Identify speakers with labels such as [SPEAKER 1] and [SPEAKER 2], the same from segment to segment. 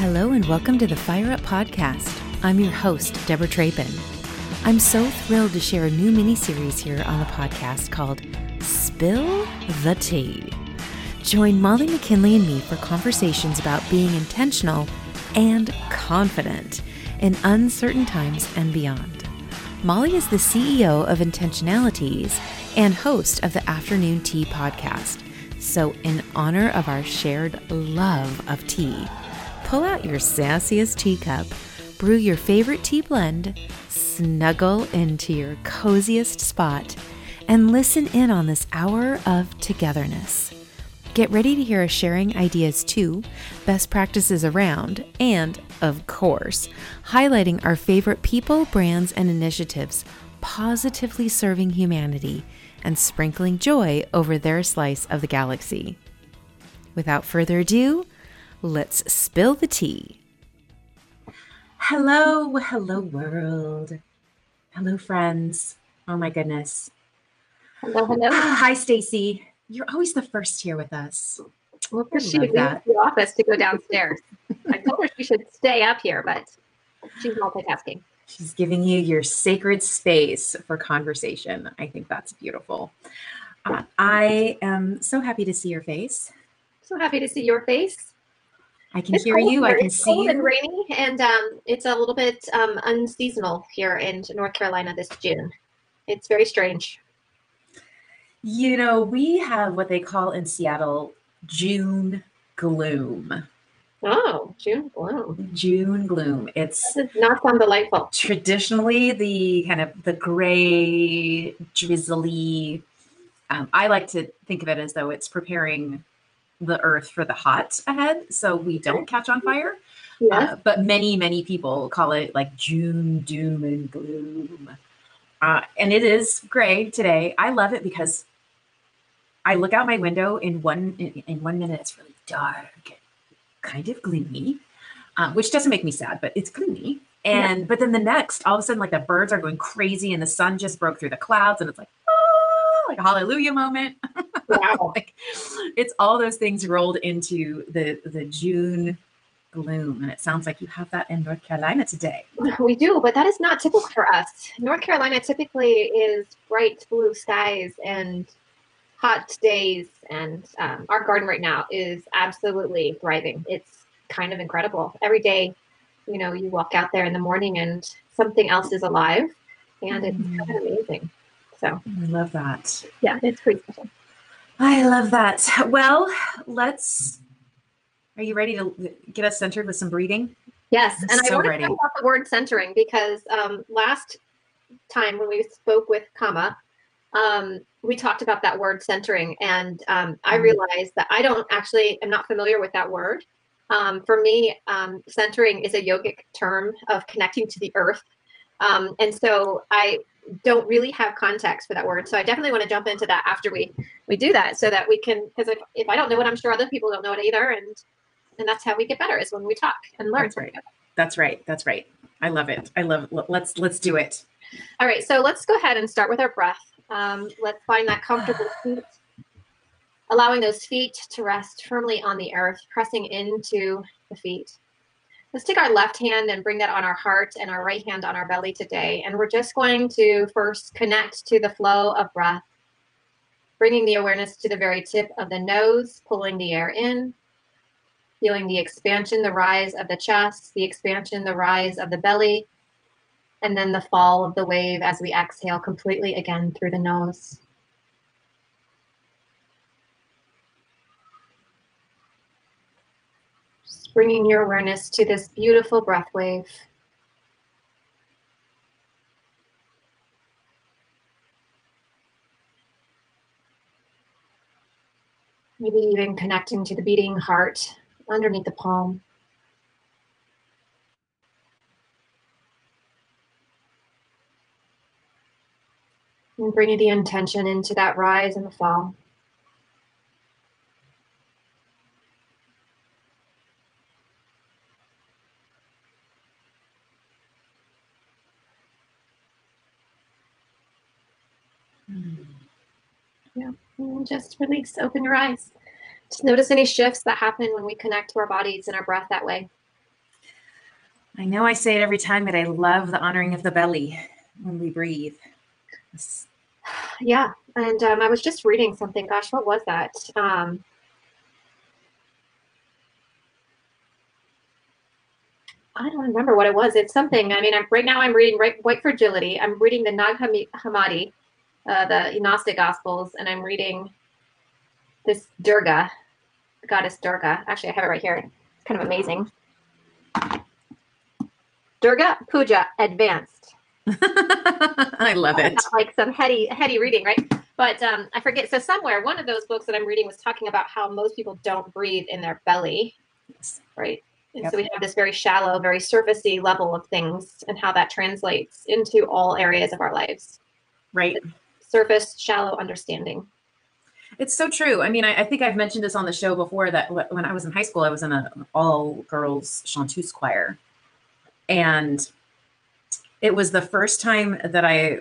[SPEAKER 1] Hello and welcome to the Fire Up Podcast. I'm your host, Deborah Trapin. I'm so thrilled to share a new mini series here on the podcast called Spill the Tea. Join Molly McKinley and me for conversations about being intentional and confident in uncertain times and beyond. Molly is the CEO of Intentionalities and host of the Afternoon Tea podcast. So, in honor of our shared love of tea, pull out your sassiest teacup, brew your favorite tea blend, snuggle into your coziest spot, and listen in on this hour of togetherness. Get ready to hear us sharing ideas too, best practices around, and, of course, highlighting our favorite people, brands, and initiatives positively serving humanity and sprinkling joy over their slice of the galaxy. Without further ado, let's spill the tea. Hello, hello, world. Hello, friends. Oh my goodness.
[SPEAKER 2] Hello, hello.
[SPEAKER 1] Hi, Stacy. You're always the first here with us.
[SPEAKER 2] Well, because she leaves the office to go downstairs. I told her she should stay up here, but she's multitasking.
[SPEAKER 1] She's giving you your sacred space for conversation. I think that's beautiful. Uh, I am so happy to see your face.
[SPEAKER 2] So happy to see your face.
[SPEAKER 1] I can it's hear you. I can
[SPEAKER 2] it's
[SPEAKER 1] see
[SPEAKER 2] cold
[SPEAKER 1] you.
[SPEAKER 2] and rainy, and um, it's a little bit um, unseasonal here in North Carolina this June. It's very strange.
[SPEAKER 1] You know, we have what they call in Seattle June gloom.
[SPEAKER 2] Oh, June gloom.
[SPEAKER 1] June gloom. It's
[SPEAKER 2] not sound delightful.
[SPEAKER 1] Traditionally, the kind of the gray, drizzly. Um, I like to think of it as though it's preparing the earth for the hot ahead, so we don't catch on fire.
[SPEAKER 2] Yes.
[SPEAKER 1] Uh, but many, many people call it like June doom and gloom. Uh, and it is gray today. I love it because I look out my window in one in, in one minute. It's really dark, kind of gloomy, uh, which doesn't make me sad, but it's gloomy. And yeah. but then the next, all of a sudden, like the birds are going crazy, and the sun just broke through the clouds, and it's like like a hallelujah moment.
[SPEAKER 2] Wow!
[SPEAKER 1] like it's all those things rolled into the the June gloom, and it sounds like you have that in North Carolina today.
[SPEAKER 2] We do, but that is not typical for us. North Carolina typically is bright blue skies and hot days, and um, our garden right now is absolutely thriving. It's kind of incredible. Every day, you know, you walk out there in the morning and something else is alive, and it's mm. kind of amazing. So
[SPEAKER 1] I love that.
[SPEAKER 2] Yeah, it's pretty special.
[SPEAKER 1] I love that. Well, let's. Are you ready to get us centered with some breathing?
[SPEAKER 2] Yes,
[SPEAKER 1] I'm
[SPEAKER 2] and
[SPEAKER 1] so
[SPEAKER 2] I want
[SPEAKER 1] ready.
[SPEAKER 2] to talk about the word centering because um, last time when we spoke with Kama, um, we talked about that word centering, and um, I
[SPEAKER 1] Mm.
[SPEAKER 2] realized that I don't actually am not familiar with that word. Um, for me, um, centering is a yogic term of connecting to the earth, um, and so I don't really have context for that word. So I definitely want to jump into that after we we do that, so that we can. Because if, if I don't know it, I'm sure other people don't know it either, and and that's how we get better is when we talk and learn.
[SPEAKER 1] That's right. That's right. That's right. I love it. I love it. Let's let's do it.
[SPEAKER 2] All right, so let's go ahead and start with our breath. Um, let's find that comfortable seat, allowing those feet to rest firmly on the earth, pressing into the feet. Let's take our left hand and bring that on our heart and our right hand on our belly today. And we're just going to first connect to the flow of breath, bringing the awareness to the very tip of the nose, pulling the air in, feeling the expansion, the rise of the chest, the expansion, the rise of the belly, and then the fall of the wave as we exhale completely again through the nose. Bringing your awareness to this beautiful breath wave. Maybe even connecting to the beating heart underneath the palm. And bringing the intention into that rise and the fall. Yeah, and just release, open your eyes. Just notice any shifts that happen when we connect to our bodies and our breath that way.
[SPEAKER 1] I know I say it every time, but I love the honoring of the belly when we breathe. It's...
[SPEAKER 2] Yeah. And um, I was just reading something. Gosh, what was that? Um, I don't remember what it was. It's something. I mean, I'm, right now I'm reading right, White Fragility. I'm reading the Nag Hammadi, uh, the Gnostic Gospels, and I'm reading this Durga, goddess Durga. Actually, I have it right here. It's kind of amazing. Durga Puja Advanced.
[SPEAKER 1] I love it.
[SPEAKER 2] Like some heady, heady reading, right? But um, I forget. So somewhere, one of those books that I'm reading was talking about how most people don't breathe in their belly, right? And yep. so we have this very shallow, very surfacey level of things, and how that translates into all areas of our lives.
[SPEAKER 1] Right.
[SPEAKER 2] Surface, shallow understanding.
[SPEAKER 1] It's so true. I mean, I, I, think I've mentioned this on the show before that when I was in high school, I was in an all girls chanteuse choir. And it was the first time that I,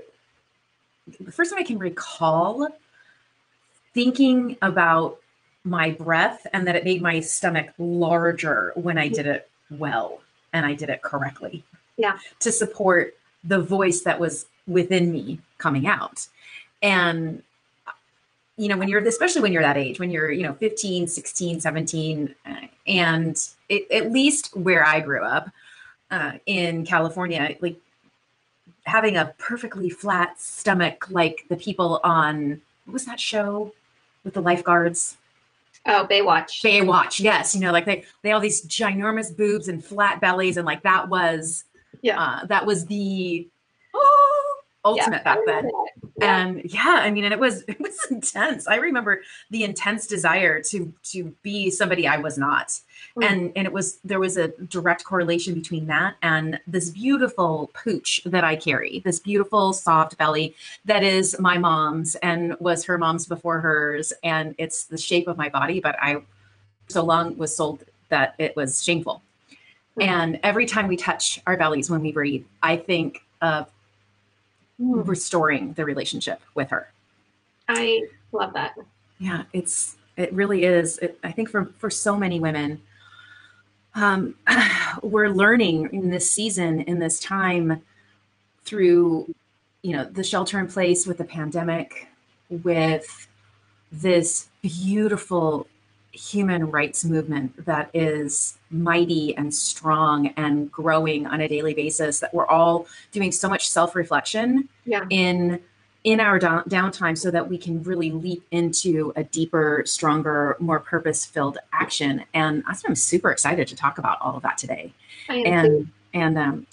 [SPEAKER 1] the first time I can recall thinking about my breath and that it made my stomach larger when I did it well and I did it correctly.
[SPEAKER 2] Yeah.
[SPEAKER 1] To support the voice that was within me coming out. And you know, when you're especially when you're that age, when you're, you know, 15, 16, 17 and it, at least where I grew up uh, in California, like having a perfectly flat stomach like the people on what was that show with the lifeguards?
[SPEAKER 2] Oh, Baywatch.
[SPEAKER 1] Baywatch, yes. You know, like they they all these ginormous boobs and flat bellies, and like that was yeah, uh, that was the ultimate yeah, back then. Yeah. And yeah, I mean, and it was it was intense. I remember the intense desire to to be somebody I was not. Mm. And and it was there was a direct correlation between that and this beautiful pooch that I carry, this beautiful soft belly that is my mom's and was her mom's before hers. And it's the shape of my body, but I so long was sold that it was shameful. Mm. And every time we touch our bellies when we breathe, I think of mm. restoring the relationship with her.
[SPEAKER 2] I love that.
[SPEAKER 1] Yeah, it's it really is. It, I think for for so many women, um, we're learning in this season, in this time, through you know the shelter in place with the pandemic, with this beautiful human rights movement that is mighty and strong and growing on a daily basis that we're all doing so much self-reflection
[SPEAKER 2] yeah.
[SPEAKER 1] in in our down, downtime so that we can really leap into a deeper stronger more purpose-filled action and i'm super excited to talk about all of that today and too. and um,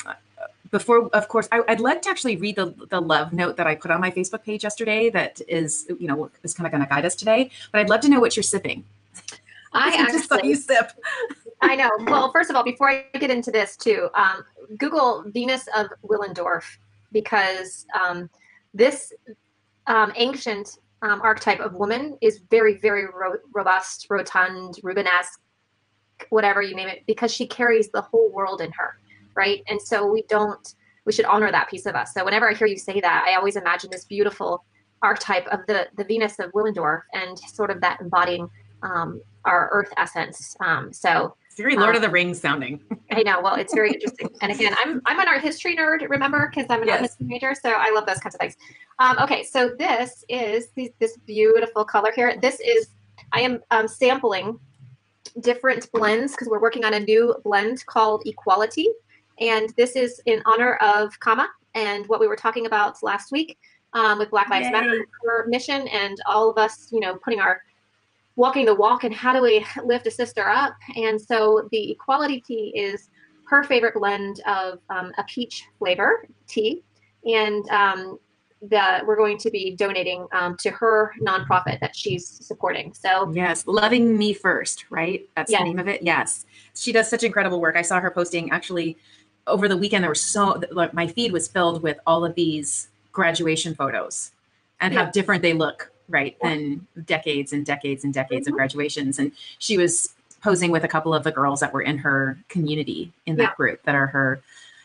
[SPEAKER 1] before of course I, would like to actually read the, the love note that i put on my facebook page yesterday that is you know is kind of going to guide us today but i'd love to know what you're sipping
[SPEAKER 2] I actually
[SPEAKER 1] you sip.
[SPEAKER 2] I know. Well, first of all, before I get into this too, um, Google Venus of Willendorf because um, this um, ancient um, archetype of woman is very, very ro- robust, rotund, Rubenesque, whatever you name it, because she carries the whole world in her, right? And so we don't, we should honor that piece of us. So whenever I hear you say that, I always imagine this beautiful archetype of the the Venus of Willendorf and sort of that embodying um, our earth essence. Um, so
[SPEAKER 1] it's very Lord um, of the Rings sounding.
[SPEAKER 2] I know. Well, it's very interesting. and again, I'm I'm an art history nerd. Remember, because I'm an yes. art history major, so I love those kinds of things. Um, okay, so this is this, this beautiful color here. This is I am um, sampling different blends because we're working on a new blend called Equality, and this is in honor of Kama and what we were talking about last week um, with Black Lives Yay. Matter mission and all of us, you know, putting our walking the walk and how do we lift a sister up? And so the equality tea is her favorite blend of um, a peach flavor tea. And um, the, we're going to be donating um, to her nonprofit that she's supporting. So
[SPEAKER 1] yes, loving me first, right? That's yes. the name of it. Yes, she does such incredible work. I saw her posting actually over the weekend. There were so my feed was filled with all of these graduation photos and yeah. how different they look right than decades and decades and decades mm-hmm. of graduations and she was posing with a couple of the girls that were in her community in that yeah. group that are her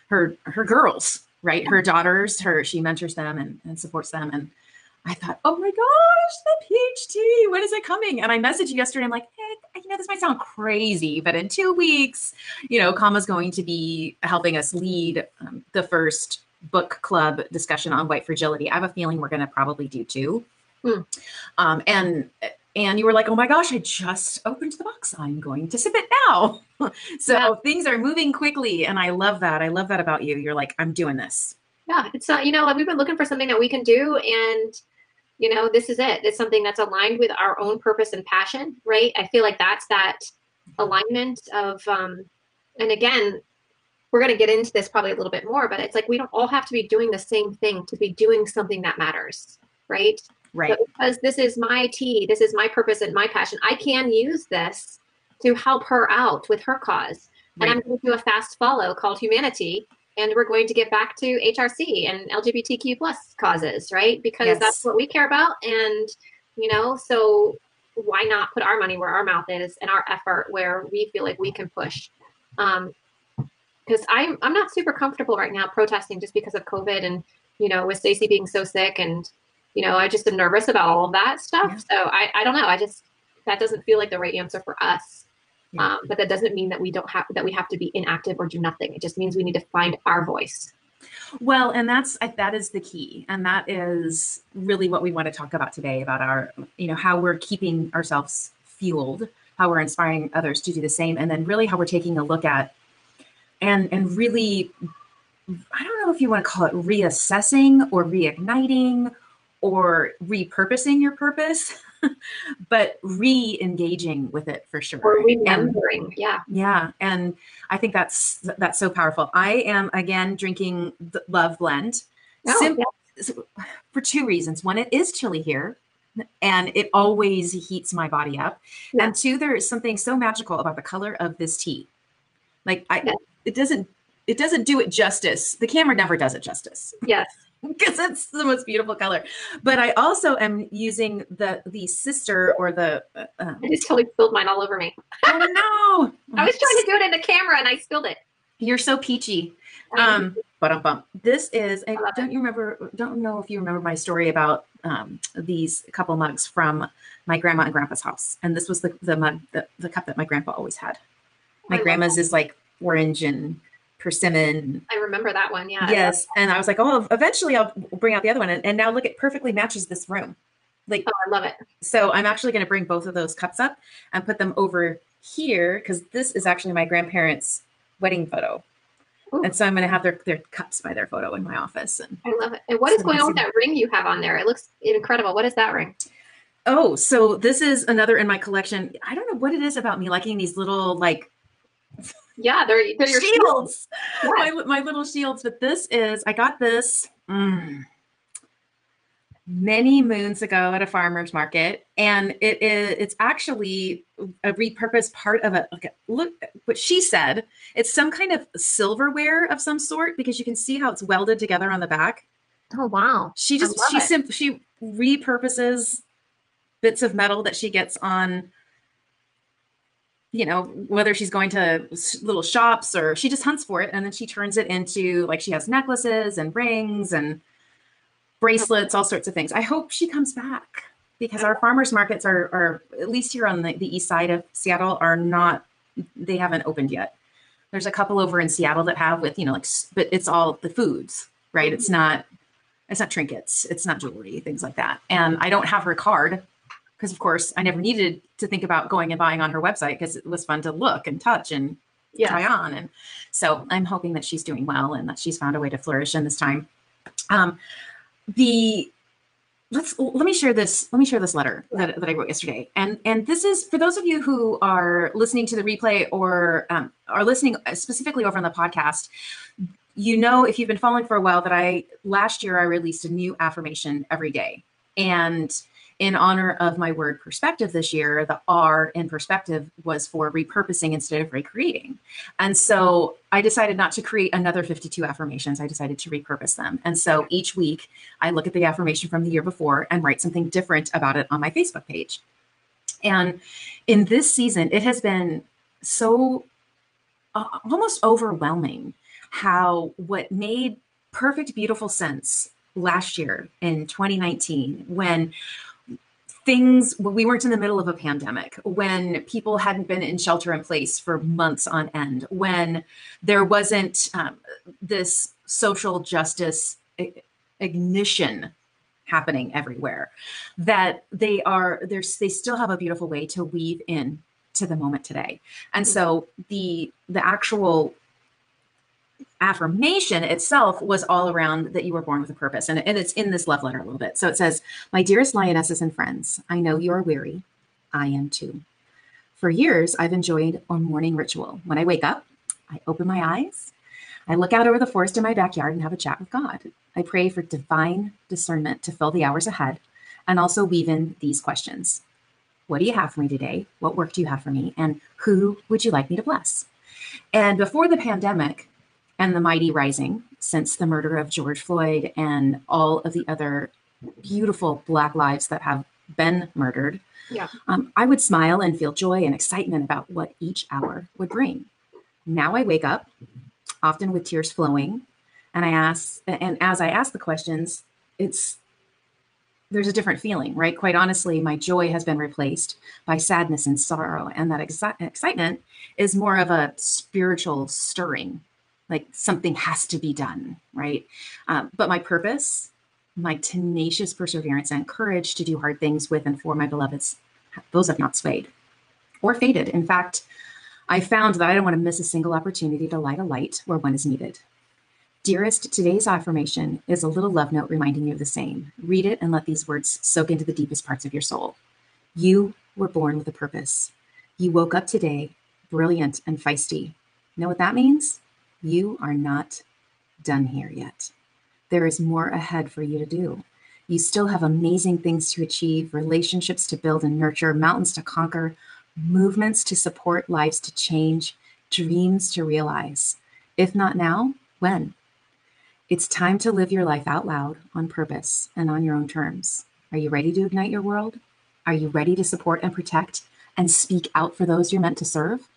[SPEAKER 1] her her girls right her daughters her she mentors them and, and supports them and i thought oh my gosh the phd when is it coming and i messaged you yesterday i'm like hey you know, this might sound crazy, but in two weeks, you know, Kama's going to be helping us lead um, the first book club discussion on white fragility. I have a feeling we're going to probably do two. Hmm. Um, and and you were like, "Oh my gosh, I just opened the box. I'm going to sip it now." so yeah. things are moving quickly, and I love that. I love that about you. You're like, "I'm doing this."
[SPEAKER 2] Yeah, it's not. You know, like we've been looking for something that we can do, and you know, this is it. It's something that's aligned with our own purpose and passion, right? I feel like that's that alignment of, um, and again, we're going to get into this probably a little bit more, but it's like we don't all have to be doing the same thing to be doing something that matters, right?
[SPEAKER 1] Right.
[SPEAKER 2] because this is my tea, this is my purpose and my passion. I can use this to help her out with her cause. Right. And I'm going to do a fast follow called Humanity, and we're going to get back to HRC and LGBTQ plus causes, right? Because yes. that's what we care about, and you know, so why not put our money where our mouth is and our effort where we feel like we can push? Um, because I'm I'm not super comfortable right now protesting just because of COVID and you know with Stacy being so sick and you know, I just am nervous about all of that stuff. Yeah. So I, I don't know. I just, that doesn't feel like the right answer for us. Yeah. Um, but that doesn't mean that we don't have, that we have to be inactive or do nothing. It just means we need to find our voice.
[SPEAKER 1] Well, and that's that is the key, and that is really what we want to talk about today about our, you know, how we're keeping ourselves fueled, how we're inspiring others to do the same, and then really how we're taking a look at and and really, I don't know if you want to call it reassessing or reigniting or repurposing your purpose, but re-engaging with it for sure.
[SPEAKER 2] Or remembering, and, yeah.
[SPEAKER 1] Yeah. And I think that's that's so powerful. I am again drinking the Love Blend. Oh, Sim- yeah. for two reasons. One, it is chilly here and it always heats my body up. Yeah. And two, there is something so magical about the color of this tea. Like I yeah. it doesn't it doesn't do it justice. The camera never does it justice.
[SPEAKER 2] Yes
[SPEAKER 1] because it's the most beautiful color. But I also am using the the sister or the.
[SPEAKER 2] Uh, um, I just totally spilled mine all over me.
[SPEAKER 1] oh no!
[SPEAKER 2] I was trying to do it in the camera and I spilled it.
[SPEAKER 1] You're so peachy. Um, but um, bump. This is. A, don't you remember? Don't know if you remember my story about um, these couple mugs from my grandma and grandpa's house, and this was the the mug, the, the cup that my grandpa always had. My grandma's is like orange and persimmon.
[SPEAKER 2] I remember that one. Yeah.
[SPEAKER 1] Yes. And I was like, oh, eventually I'll bring out the other one. And, and now look, it perfectly matches this room. Like,
[SPEAKER 2] oh, I love it.
[SPEAKER 1] So I'm actually going to bring both of those cups up and put them over here because this is actually my grandparents' wedding photo. Ooh. And so I'm going to have their, their cups by their photo in my office. And
[SPEAKER 2] I love it. And what is going on with that ring you have on there? It looks incredible. What is that ring?
[SPEAKER 1] Oh, so this is another in my collection. I don't know what it is about me liking these little like
[SPEAKER 2] yeah, they're, they're your
[SPEAKER 1] shields. My, my little shields. But this is, I got this mm, many moons ago at a farmer's market. And it is, it's actually a repurposed part of a, okay, look what she said. It's some kind of silverware of some sort because you can see how it's welded together on the back.
[SPEAKER 2] Oh, wow.
[SPEAKER 1] She just, she simply, she repurposes bits of metal that she gets on you know, whether she's going to little shops or she just hunts for it and then she turns it into like she has necklaces and rings and bracelets, all sorts of things. I hope she comes back because our farmers markets are, are at least here on the, the east side of Seattle are not, they haven't opened yet. There's a couple over in Seattle that have with, you know, like, but it's all the foods, right? It's not, it's not trinkets, it's not jewelry, things like that. And I don't have her card because of course I never needed to think about going and buying on her website because it was fun to look and touch and yeah. try on. And so I'm hoping that she's doing well and that she's found a way to flourish in this time. Um, the let's let me share this let me share this letter that, that i wrote yesterday and and this is for those of you who are listening to the replay or um, are listening specifically over on the podcast you know if you've been following for a while that i last year i released a new affirmation every day and in honor of my word perspective this year, the R in perspective was for repurposing instead of recreating. And so I decided not to create another 52 affirmations. I decided to repurpose them. And so each week I look at the affirmation from the year before and write something different about it on my Facebook page. And in this season, it has been so uh, almost overwhelming how what made perfect, beautiful sense last year in 2019 when things we weren't in the middle of a pandemic when people hadn't been in shelter in place for months on end when there wasn't um, this social justice ignition happening everywhere that they are there's they still have a beautiful way to weave in to the moment today. And so the the actual affirmation itself was all around that you were born with a purpose. And, and it's in this love letter a little bit. So it says, My dearest lionesses and friends, I know you are weary. I am too. For years, I've enjoyed a morning ritual. When I wake up, I open my eyes, I look out over the forest in my backyard and have a chat with God. I pray for divine discernment to fill the hours ahead and also weave in these questions What do you have for me today? What work do you have for me? And who would you like me to bless? And before the pandemic, and the mighty rising since the murder of George Floyd and all of the other beautiful Black lives that have been murdered,
[SPEAKER 2] yeah.
[SPEAKER 1] Um, I would smile and feel joy and excitement about what each hour would bring. Now I wake up, often with tears flowing, and I ask, and as I ask the questions, it's there's a different feeling, right? Quite honestly, my joy has been replaced by sadness and sorrow, and that exci- excitement is more of a spiritual stirring like something has to be done, right? Um, but my purpose, my tenacious perseverance and courage to do hard things with and for my beloveds, those have not swayed or faded. In fact, I found that I don't want to miss a single opportunity to light a light where one is needed. Dearest, today's affirmation is a little love note reminding you of the same. Read it and let these words soak into the deepest parts of your soul. You were born with a purpose. You woke up today brilliant and feisty. Know what that means? You are not done here yet. There is more ahead for you to do. You still have amazing things to achieve, relationships to build and nurture, mountains to conquer, movements to support, lives to change, dreams to realize. If not now, when? It's time to live your life out loud on purpose and on your own terms. Are you ready to ignite your world? Are you ready to support and protect and speak out for those you're meant to serve?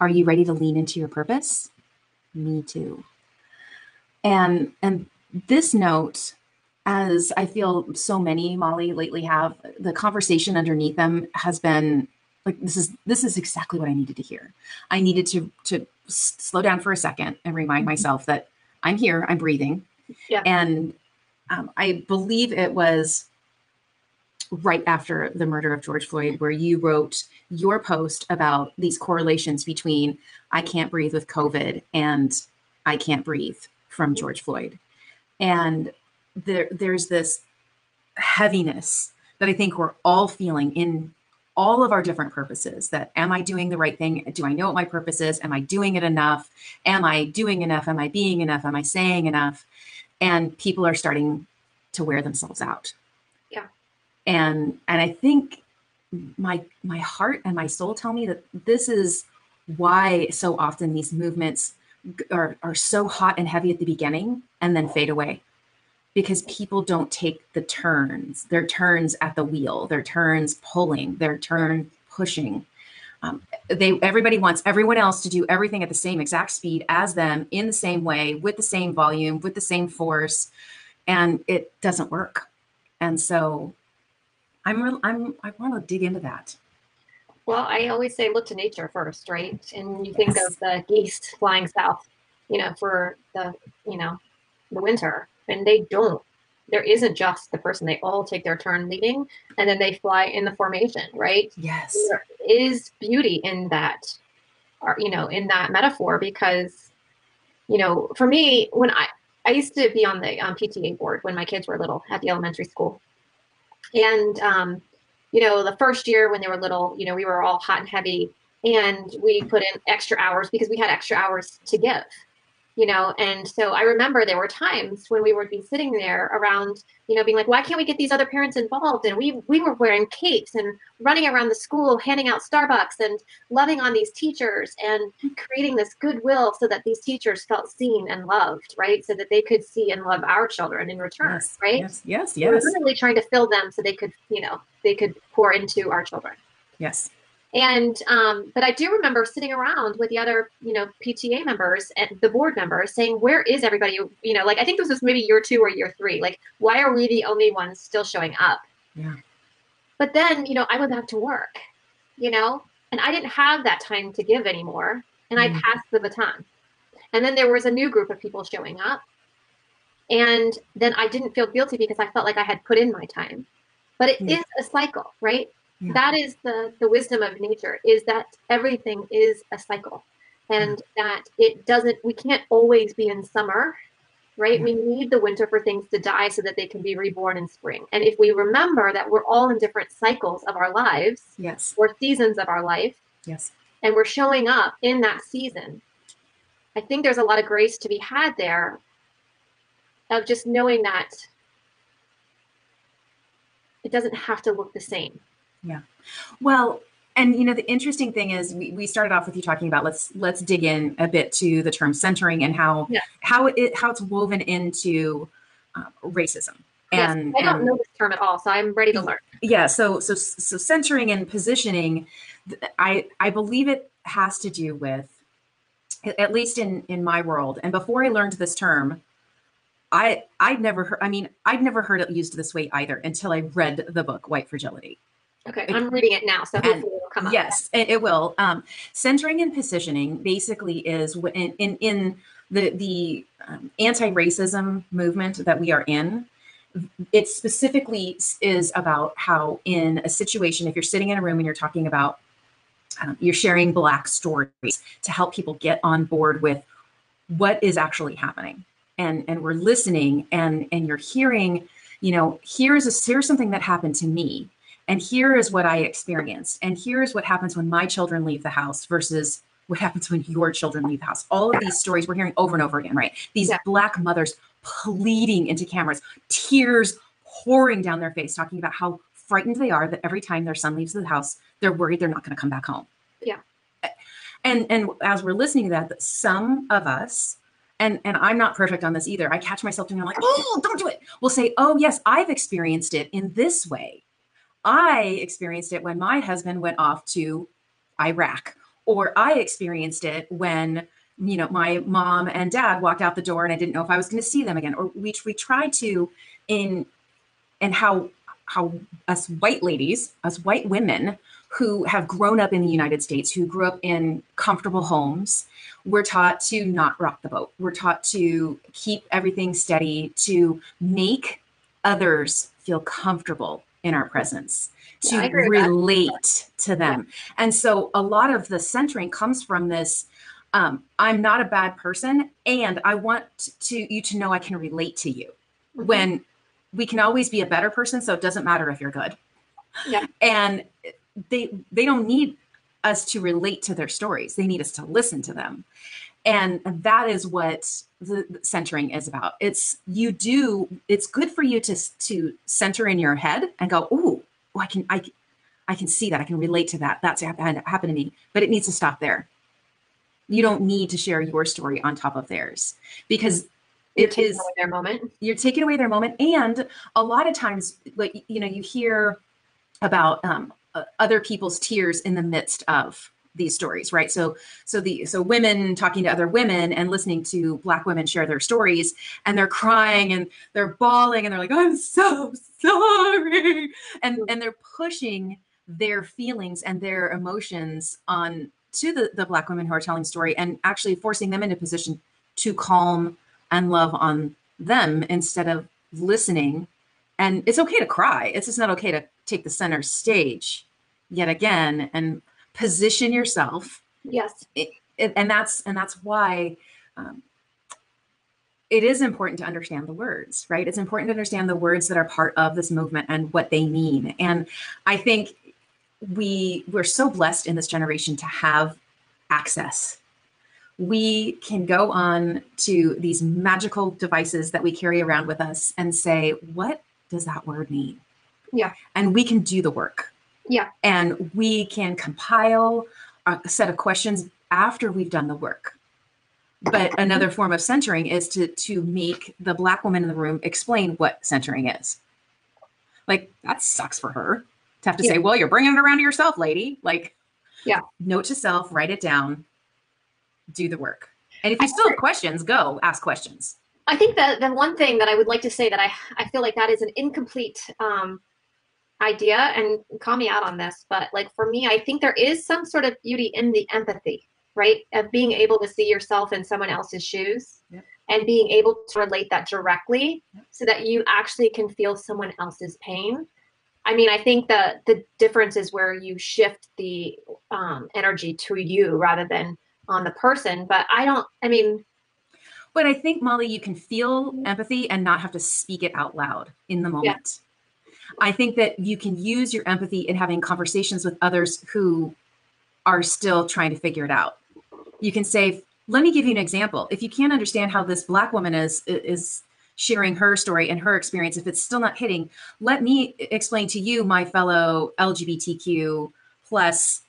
[SPEAKER 1] Are you ready to lean into your purpose? Me too. And and this note, as I feel so many Molly lately have, the conversation underneath them has been like this is this is exactly what I needed to hear. I needed to to slow down for a second and remind mm-hmm. myself that I'm here, I'm breathing,
[SPEAKER 2] yeah.
[SPEAKER 1] and um, I believe it was right after the murder of George Floyd, where you wrote your post about these correlations between I can't breathe with COVID and I can't breathe from George Floyd. And there, there's this heaviness that I think we're all feeling in all of our different purposes that am I doing the right thing? Do I know what my purpose is? Am I doing it enough? Am I doing enough? Am I being enough? Am I saying enough? And people are starting to wear themselves out and and i think my my heart and my soul tell me that this is why so often these movements are, are so hot and heavy at the beginning and then fade away. Because people don't take the turns. Their turns at the wheel their turns pulling their turn pushing. Um, they everybody wants everyone else to do everything at the same exact speed as them in the same way with the same volume with the same force and it doesn't work. And so I'm real, I'm I want to dig into that.
[SPEAKER 2] Well, I always say look to nature first, right? And you think of the geese flying south, you know, for the you know the winter, and they don't. There isn't just the person; they all take their turn leading, and then they fly in the formation, right?
[SPEAKER 1] Yes,
[SPEAKER 2] there is beauty in that, or you know, in that metaphor because, you know, for me, when I I used to be on the um, PTA board when my kids were little at the elementary school, and, um, you know, the first year when they were little, you know, we were all hot and heavy and we put in extra hours because we had extra hours to give you know and so i remember there were times when we would be sitting there around you know being like why can't we get these other parents involved? And we we were wearing capes and running around the school handing out starbucks and loving on these teachers and creating this goodwill so that these teachers felt seen and loved right? So that they could see and love our children in return
[SPEAKER 1] yes,
[SPEAKER 2] right?
[SPEAKER 1] yes yes yes.
[SPEAKER 2] we were really trying to fill them so they could you know they could pour into our children.
[SPEAKER 1] Yes
[SPEAKER 2] and um, but I do remember sitting around with the other, you know, PTA members and the board members saying, "Where is everybody?" You know, like I think this was maybe year two or year three. Like, why are we the only ones still showing up?
[SPEAKER 1] Yeah.
[SPEAKER 2] But then, you know, I went back to work, you know, and I didn't have that time to give anymore. And I
[SPEAKER 1] Mm.
[SPEAKER 2] passed the baton. And then there was a new group of people showing up. And then I didn't feel guilty because I felt like I had put in my time. But it is
[SPEAKER 1] Yeah.
[SPEAKER 2] a cycle, right?
[SPEAKER 1] Yeah.
[SPEAKER 2] That is the the wisdom of nature is that everything is a cycle. And mm. that it doesn't we can't always be in summer, right?
[SPEAKER 1] Yeah.
[SPEAKER 2] We mm. need the winter for things to die so that they can be reborn in spring. And if we remember that we're all in different cycles of our lives
[SPEAKER 1] Yes.
[SPEAKER 2] or seasons of our life,
[SPEAKER 1] Yes.
[SPEAKER 2] and we're showing up in that season, I think there's a lot of grace to be had there of just knowing that it doesn't have to look the same.
[SPEAKER 1] Well, and you know the interesting thing is we, we started off with you talking about let's let's dig in a bit to the term centering and how
[SPEAKER 2] Yeah.
[SPEAKER 1] how it how it's woven into uh, racism and
[SPEAKER 2] yes, I don't
[SPEAKER 1] and-
[SPEAKER 2] know this term at all, so I'm ready to learn.
[SPEAKER 1] yeah so so so centering and positioning i i believe it has to do with at at least in in my world and before i learned this term i i'd never heard i mean i'd never heard it used this way either until i read the book white fragility
[SPEAKER 2] Okay, I'm reading it now, so hopefully it'll come up.
[SPEAKER 1] Yes, it, it will. Um, centering and positioning basically is in in, in the the um, anti-racism movement that we are in. It specifically is about how in a situation, if you're sitting in a room and you're talking about, um, you're sharing Black stories to help people get on board with what is actually happening, and and we're listening, and and you're hearing, you know, here's a here's something that happened to me and here is what I experienced, and here's what happens when my children leave the house versus what happens when your children leave the house. All of these stories we're hearing over and over again, right? These
[SPEAKER 2] Yeah.
[SPEAKER 1] black mothers pleading into cameras, tears pouring down their face, talking about how frightened they are that every time their son leaves the house, they're worried they're not going to come back home.
[SPEAKER 2] Yeah.
[SPEAKER 1] And and as we're listening to that, that some of us and and I'm not perfect on this either. I catch myself doing I'm like, "Oh, don't do it." We'll say, "Oh, yes, I've experienced it in this way." I experienced it when my husband went off to Iraq, or I experienced it when you know my mom and dad walked out the door and I didn't know if I was going to see them again. Or we we try to in and how how us white ladies, us white women who have grown up in the United States, who grew up in comfortable homes, we're taught to not rock the boat. We're taught to keep everything steady, to make others feel comfortable in our presence, to
[SPEAKER 2] that.
[SPEAKER 1] relate to them. And so a lot of the centering comes from this um, I'm not a bad person, and I want to you to know I can relate to you.
[SPEAKER 2] Mhm.
[SPEAKER 1] When we can always be a better person, so it doesn't matter if you're good.
[SPEAKER 2] Yeah.
[SPEAKER 1] And they they don't need us to relate to their stories. They need us to listen to them. And that is what the centering is about. It's you do it's good for you to to center in your head and go, "Ooh, oh, I can I can- I can see that. I can relate to that. That's happened happened to me." But it needs to stop there. You don't need to share your story on top of theirs because
[SPEAKER 2] You're
[SPEAKER 1] it is
[SPEAKER 2] their moment.
[SPEAKER 1] you're taking away their moment and a lot of times like you know you hear about um, uh, other people's tears in the midst of these stories right so so the so women talking to other women and listening to black women share their stories and they're crying and they're bawling and they're like i'm so sorry and mm. and they're pushing their feelings and their emotions on to the the black women who are telling story and actually forcing them into position to calm and love on them instead of listening. And it's okay to cry. It's just not okay to take the center stage yet again and position yourself.
[SPEAKER 2] Yes.
[SPEAKER 1] And and that's and that's why um, it is important to understand the words, right? It's important to understand the words that are part of this movement and what they mean. And I think we we're so blessed in this generation to have access we can go on to these magical devices that we carry around with us and say, what does that word mean?
[SPEAKER 2] Yeah.
[SPEAKER 1] And we can do the work.
[SPEAKER 2] Yeah.
[SPEAKER 1] And we can compile a set of questions after we've done the work. But another form of centering is to to make the black woman in the room explain what centering is. Like that sucks for her to have to
[SPEAKER 2] Yeah.
[SPEAKER 1] say, "Well, you're bringing it around to yourself, lady." Like,
[SPEAKER 2] Yeah.
[SPEAKER 1] note to self, write it down, do the work. And if you still have questions, go ask questions.
[SPEAKER 2] I think that the one thing that I would like to say that I I feel like that is an incomplete um, idea and call me out on this but like for me i think there is some sort of beauty in the empathy right? Of being able to see yourself in someone else's shoes
[SPEAKER 1] Yep.
[SPEAKER 2] and being able to relate that directly so that you actually can feel someone else's pain. I mean i think the the difference is where you shift the um, energy to you rather than on the person but i don't i mean
[SPEAKER 1] But I think Molly, you can feel empathy and not have to speak it out loud in the moment. I think that you can use your empathy in having conversations with others who are still trying to figure it out. You can say, let me give you an example. If you can't understand how this black woman is is sharing her story and her experience, if it's still not hitting, let me explain to you, my fellow LGBTQ plus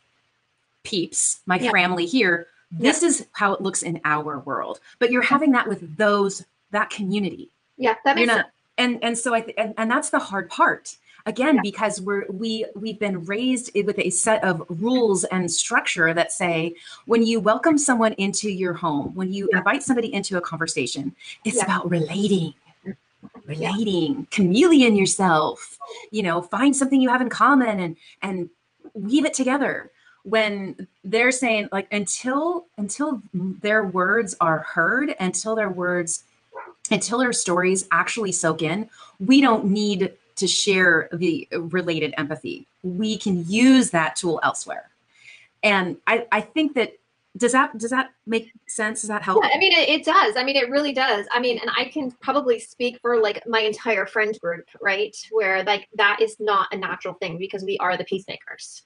[SPEAKER 1] peeps, my
[SPEAKER 2] Yeah.
[SPEAKER 1] family here, this is how it looks in our world. But you're having that with those that community
[SPEAKER 2] yeah that makes
[SPEAKER 1] not and and so i th- and, and that's the hard part again
[SPEAKER 2] Yeah.
[SPEAKER 1] because we're we we've been raised with a set of rules and structure that say when you welcome someone into your home when you
[SPEAKER 2] Yeah.
[SPEAKER 1] invite somebody into a conversation it's
[SPEAKER 2] Yeah.
[SPEAKER 1] about relating relating chameleon yourself you know find something you have in common and and weave it together when they're saying like until until their words are heard until their words until our stories actually soak in we don't need to share the related empathy we can use that tool elsewhere and i i think that does that does that make sense does that help
[SPEAKER 2] Yeah, I mean, it, it does. I mean, it really does. I mean, and I can probably speak for like my entire friend group, right? Where like that is not a natural thing because we are the peacemakers.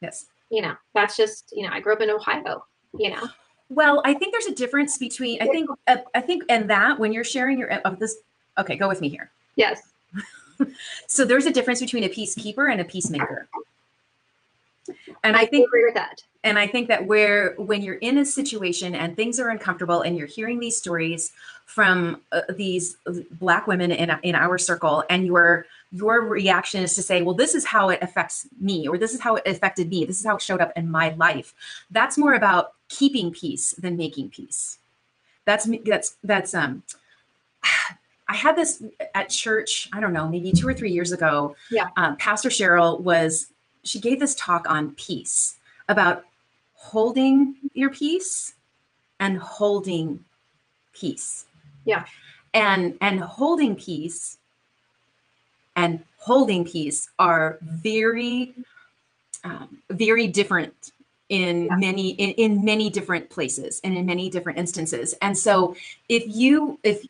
[SPEAKER 1] yes
[SPEAKER 2] You know, that's just, you know, I grew up in Ohio, you know.
[SPEAKER 1] Well, I think there's a difference between I think uh, I think and that when you're sharing your of this okay, go with me here.
[SPEAKER 2] Yes.
[SPEAKER 1] So there's a difference between a peacekeeper and a peacemaker. And
[SPEAKER 2] I
[SPEAKER 1] I think
[SPEAKER 2] agree with that.
[SPEAKER 1] and I think that where when you're in a situation and things are uncomfortable and you're hearing these stories from uh, these black women in in our circle and your your reaction is to say, well, this is how it affects me, or this is how it affected me, this is how it showed up in my life. That's more about keeping peace than making peace. That's. That's that's um. I had this at church. I don't know, maybe two or three years ago.
[SPEAKER 2] Yeah.
[SPEAKER 1] Um, Pastor Cheryl was. She gave this talk on peace about holding your peace and holding peace.
[SPEAKER 2] Yeah.
[SPEAKER 1] And and holding peace and holding peace are very um, very different in
[SPEAKER 2] Yeah.
[SPEAKER 1] many in, in many different places and in many different instances and so if you if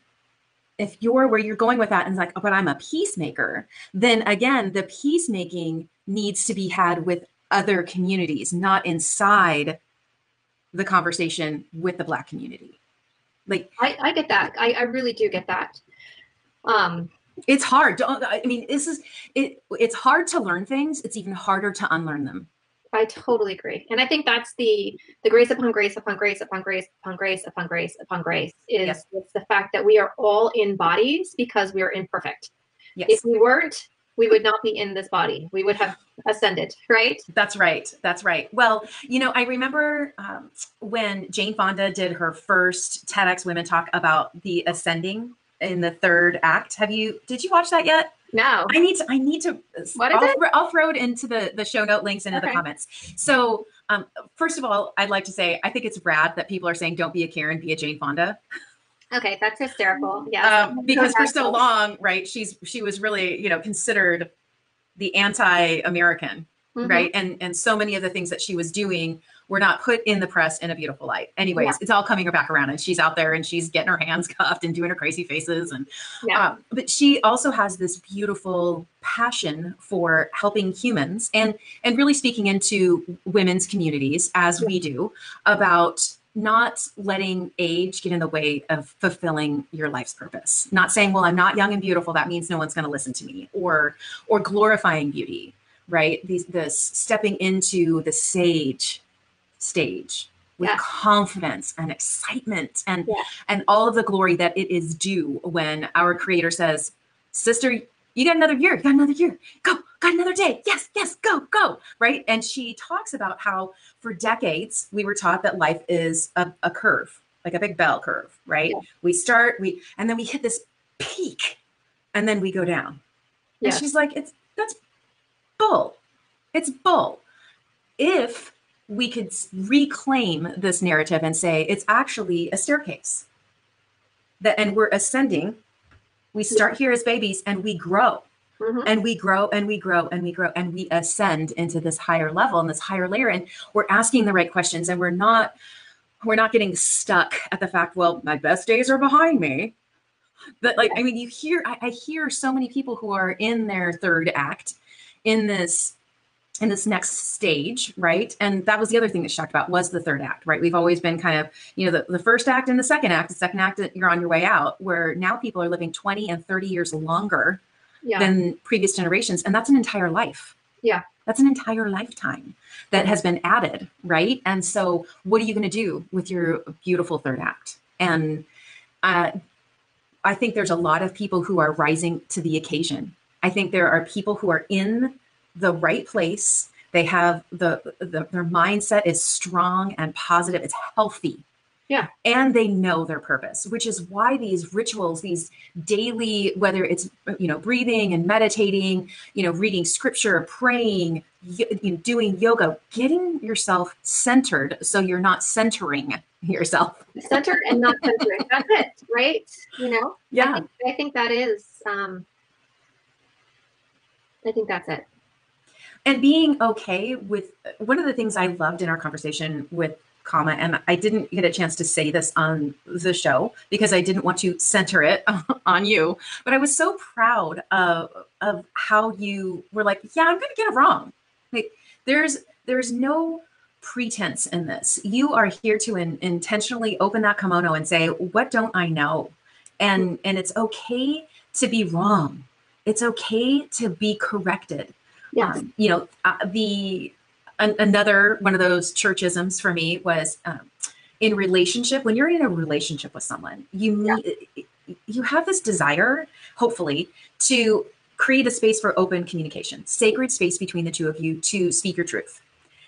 [SPEAKER 1] if you're where you're going with that and it's like oh, but i'm a peacemaker then again the peacemaking needs to be had with other communities not inside the conversation with the black community like
[SPEAKER 2] I, I get that. I, I really do get that. Um,
[SPEAKER 1] it's hard Don't- i mean this is it it's hard to learn things it's even harder to unlearn them
[SPEAKER 2] I totally agree. And I think that's the the grace upon grace upon grace upon grace upon grace upon grace upon grace is
[SPEAKER 1] Yes.
[SPEAKER 2] it's the fact that we are all in bodies because we are imperfect.
[SPEAKER 1] yes
[SPEAKER 2] If we weren't, we would not be in this body. We would have ascended, right?
[SPEAKER 1] That's right. That's right. Well, you know, I remember um, when Jane Fonda did her first TEDx Women Talk about the ascending in the third act. Have you? Did you watch that yet?
[SPEAKER 2] No.
[SPEAKER 1] I need to. I need to.
[SPEAKER 2] What is
[SPEAKER 1] I'll,
[SPEAKER 2] it?
[SPEAKER 1] I'll throw it into the the show note links into the comments. So, um, first of all, I'd like to say I think it's rad that people are saying don't be a Karen, be a Jane Fonda.
[SPEAKER 2] Okay, that's hysterical. Yeah.
[SPEAKER 1] um, because for so long, right? She's she was really you know considered the anti-American,
[SPEAKER 2] Mhm.
[SPEAKER 1] right? And and so many of the things that she was doing were not put in the press in a beautiful light. Anyways,
[SPEAKER 2] Yeah.
[SPEAKER 1] it's all coming her back around, and she's out there and she's getting her hands cuffed and doing her crazy faces, and
[SPEAKER 2] Yeah.
[SPEAKER 1] um, but she also has this beautiful passion for helping humans and and really speaking into women's communities as we do about not letting age get in the way of fulfilling your life's purpose not saying well i'm not young and beautiful that means no one's going to listen to me or or glorifying beauty right these this stepping into the sage stage with
[SPEAKER 2] Yeah.
[SPEAKER 1] confidence and excitement and
[SPEAKER 2] Yeah.
[SPEAKER 1] and all of the glory that it is due when our creator says sister you got another year you got another year go got another day yes yes go go right and she talks about how for decades we were taught that life is a, a curve like a big bell curve right
[SPEAKER 2] Yeah.
[SPEAKER 1] we start we and then we hit this peak and then we go down and she's like it's that's bull. It's bull. If we could reclaim this narrative and say it's actually a staircase, that and we're ascending. We start here as babies and we grow.
[SPEAKER 2] Mhm.
[SPEAKER 1] and we grow and we grow and we grow and we ascend into this higher level and this higher layer. And we're asking the right questions and we're not we're not getting stuck at the fact well my best days are behind me. But like i mean you hear I, I hear so many people who are in their third act in this in this next stage right? And that was the other thing that shocked about was the third act right? We've always been kind of you know the, the first act and the second act. The second act you're on your way out where now people are living 20 and 30 years longer
[SPEAKER 2] Yeah.
[SPEAKER 1] than previous generations. And that's an entire life.
[SPEAKER 2] Yeah.
[SPEAKER 1] that's an entire lifetime that has been added right? And so what are you going to do with your beautiful third act? And uh, i think there's a lot of people who are rising to the occasion. I think there are people who are in the right place they have the, the their mindset is strong and positive it's healthy
[SPEAKER 2] Yeah.
[SPEAKER 1] and they know their purpose which is why these rituals these daily whether it's you know breathing and meditating you know reading scripture praying you know, doing yoga getting yourself centered so you're not centering yourself
[SPEAKER 2] centered and not centering. That's it, right? You know? I
[SPEAKER 1] yeah
[SPEAKER 2] think, I think that is um I think that's it.
[SPEAKER 1] And being okay with one of the things I loved in our conversation with Kama, and I didn't get a chance to say this on the show because I didn't want to center it on you, but I was so proud of of how you were like, yeah, I'm gonna get it wrong. Like there's there's no pretense in this. You are here to in, intentionally open that kimono and say, what don't I know? And and it's okay to be wrong. It's okay to be corrected Um, you know uh, the an, another one of those churchisms for me was um, in relationship when you're in a relationship with someone you need you have this desire hopefully to create a space for open communication sacred space between the two of you to speak your truth.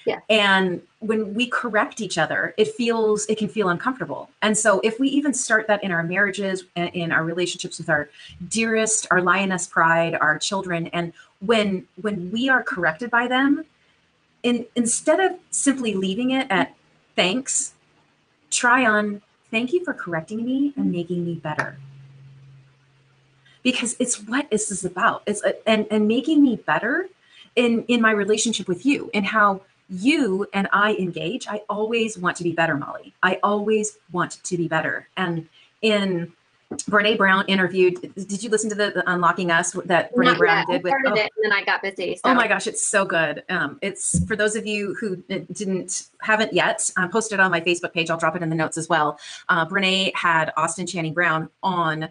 [SPEAKER 2] Yeah.
[SPEAKER 1] and when we correct each other it feels it can feel uncomfortable. And so if we even start that in our marriages in our relationships with our dearest our lioness pride our children and when when we are corrected by them in instead of simply leaving it at thanks try on thank you for correcting me and making me better. Because it's what this is about. It's a, and and making me better in in my relationship with you and how you and I engage. I always want to be better Molly. I always want to be better. And in Brene Brown interviewed. Did you listen to the, the Unlocking Us that Brene
[SPEAKER 2] Not
[SPEAKER 1] Brown
[SPEAKER 2] yet. I
[SPEAKER 1] did with?
[SPEAKER 2] started
[SPEAKER 1] oh,
[SPEAKER 2] it and then I got busy. So.
[SPEAKER 1] Oh my gosh, it's so good. Um, it's for those of you who didn't haven't yet. I posted on my Facebook page. I'll drop it in the notes as well. Uh, Brene had Austin Channing Brown on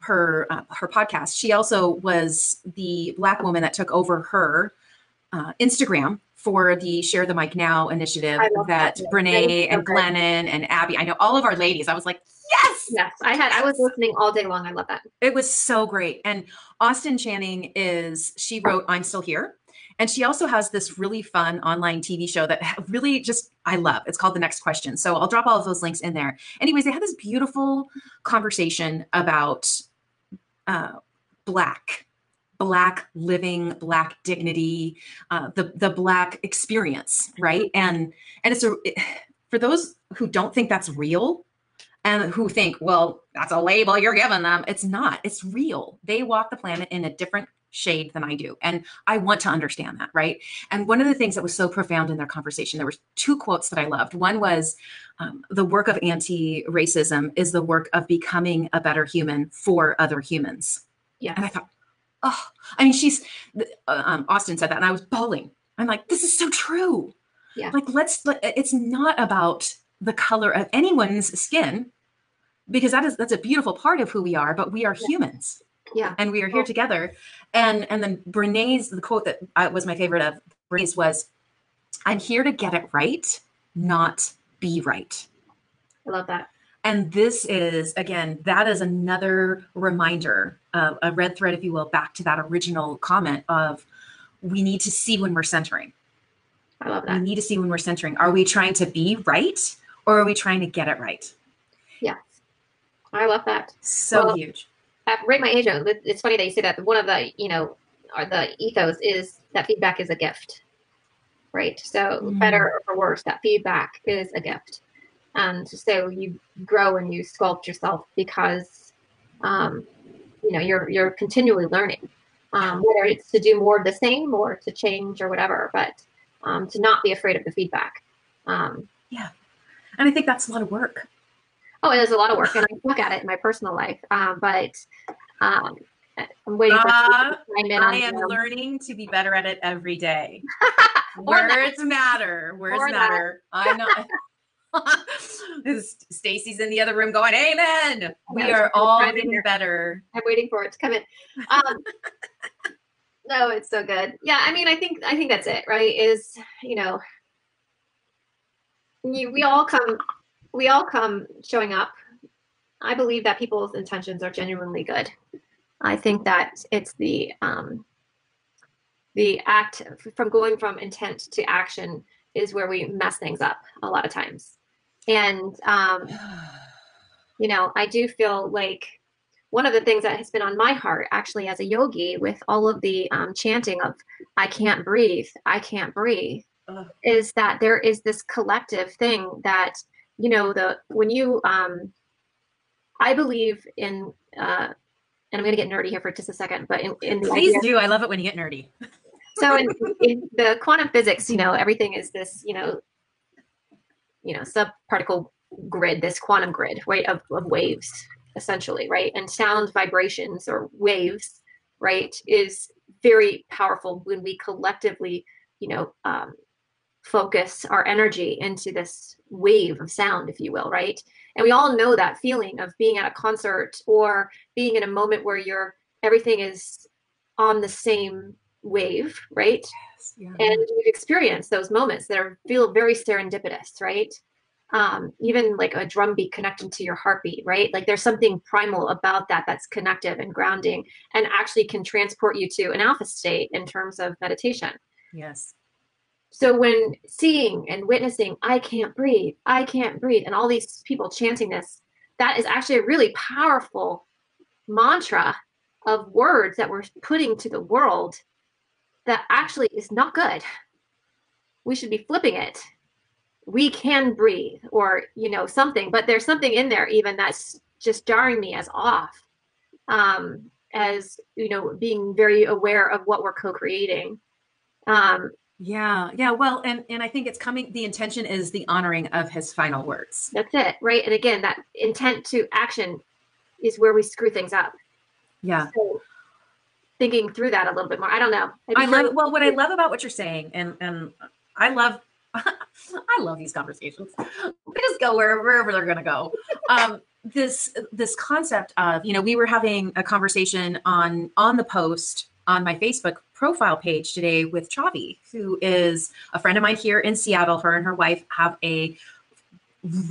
[SPEAKER 1] her uh, her podcast. She also was the black woman that took over her uh, Instagram for the Share the Mic Now initiative that
[SPEAKER 2] that. That
[SPEAKER 1] Brene and. Glennon and Abby. I know all of our ladies. I was like, yes,
[SPEAKER 2] Yes, I had. I was listening all day long. I love that.
[SPEAKER 1] it was so great. And Austin Channing is, she wrote I'm Still Here. And she also has this really fun online TV show that really just, I love. It's called The Next Question. So I'll drop all of those links in there. Anyways, they had this beautiful conversation about uh, Black, Black living, Black dignity, uh, the, the Black experience, right? And, and it's a, it- for those who don't think that's real, and who think, well, that's a label you're giving them. It's not. It's real. They walk the planet in a different shade than I do. And I want to understand that, right? And one of the things that was so profound in their conversation, there were two quotes that I loved. One was, um, the work of anti-racism is the work of becoming a better human for other humans.
[SPEAKER 2] Yeah.
[SPEAKER 1] And I thought, oh, I mean, she's, uh, um, Austin said that, and I was bawling. I'm like, this is so true.
[SPEAKER 2] Yeah.
[SPEAKER 1] Like, let's, let- it's not about the color of anyone's skin because that is, that's a beautiful part of who we are, but we are
[SPEAKER 2] Yeah.
[SPEAKER 1] humans
[SPEAKER 2] yeah.
[SPEAKER 1] and we are here together. And, and then Brene's, the quote that I, was my favorite of Brene's was, I'm here to get it right, not be right.
[SPEAKER 2] I love that.
[SPEAKER 1] And this is, again, that is another reminder, uh, a red thread, if you will, back to that original comment of we need to see when we're centering.
[SPEAKER 2] I love that We
[SPEAKER 1] need to see when we're centering. Are we trying to be right or are we trying to get it right?
[SPEAKER 2] I love that.
[SPEAKER 1] So
[SPEAKER 2] Well,
[SPEAKER 1] huge.
[SPEAKER 2] At Rate My Age, it's funny that you say that. One of the, you know, the ethos is that feedback is a gift, right? So mm. better or worse, that feedback is a gift, and so you grow and you sculpt yourself because, um, you know, you're you're continually learning, um, whether it's to do more of the same or to change or whatever, but um, to not be afraid of the feedback. Um,
[SPEAKER 1] yeah, and I think that's a lot of work.
[SPEAKER 2] Oh, it is a lot of work, and I look at it in my personal life, um, but um, I'm waiting for
[SPEAKER 1] uh, I am learning to be better at it every day. Words matter. Words matter. I know. Stacy's in the other room going, Amen. We are all getting better.
[SPEAKER 2] I'm waiting for it to come in. Um, no, it's so good. Yeah, I mean, I think I think that's it, right? Is you know, you, we all come, we all come showing up. I believe that people's intentions are genuinely good. I think that it's the um, the act from going from intent to action is where we mess things up a lot of times. And um, you know, I do feel like one of the things that has been on my heart actually as a yogi with all of the um, chanting of I can't breathe, I can't breathe, uh. is that there is this collective thing that you know the when you um, I believe in uh, and I'm going to get nerdy here for just a second, but in, in
[SPEAKER 1] the please idea, do. I love it when you get nerdy.
[SPEAKER 2] so in, in the quantum physics, you know, everything is this, you know, you know, subparticle grid, this quantum grid, right, of, of waves, essentially, right, and sound vibrations or waves, right, is very powerful when we collectively, you know, um, focus our energy into this wave of sound, if you will, right? And we all know that feeling of being at a concert or being in a moment where you're everything is on the same wave, right? Yes, yeah. And we've experienced those moments that are, feel very serendipitous, right? Um, even like a drum beat connecting to your heartbeat, right? Like there's something primal about that that's connective and grounding and actually can transport you to an alpha state in terms of meditation.
[SPEAKER 1] Yes.
[SPEAKER 2] So when seeing and witnessing, I can't breathe, I can't breathe, and all these people chanting this, that is actually a really powerful mantra of words that we're putting to the world that actually is not good. We should be flipping it. We can breathe, or you know, something, but there's something in there even that's just jarring me as off. Um, as you know, being very aware of what we're co-creating. Um,
[SPEAKER 1] yeah, yeah. Well, and and I think it's coming. The intention is the honoring of his final words.
[SPEAKER 2] That's it, right? And again, that intent to action is where we screw things up.
[SPEAKER 1] Yeah. So
[SPEAKER 2] thinking through that a little bit more. I don't know.
[SPEAKER 1] I love well. What I love about what you're saying, and and I love, I love these conversations. We just go wherever, wherever they're going to go. Um, this this concept of you know we were having a conversation on on the post on my Facebook profile page today with Chavi, who is a friend of mine here in Seattle. Her and her wife have a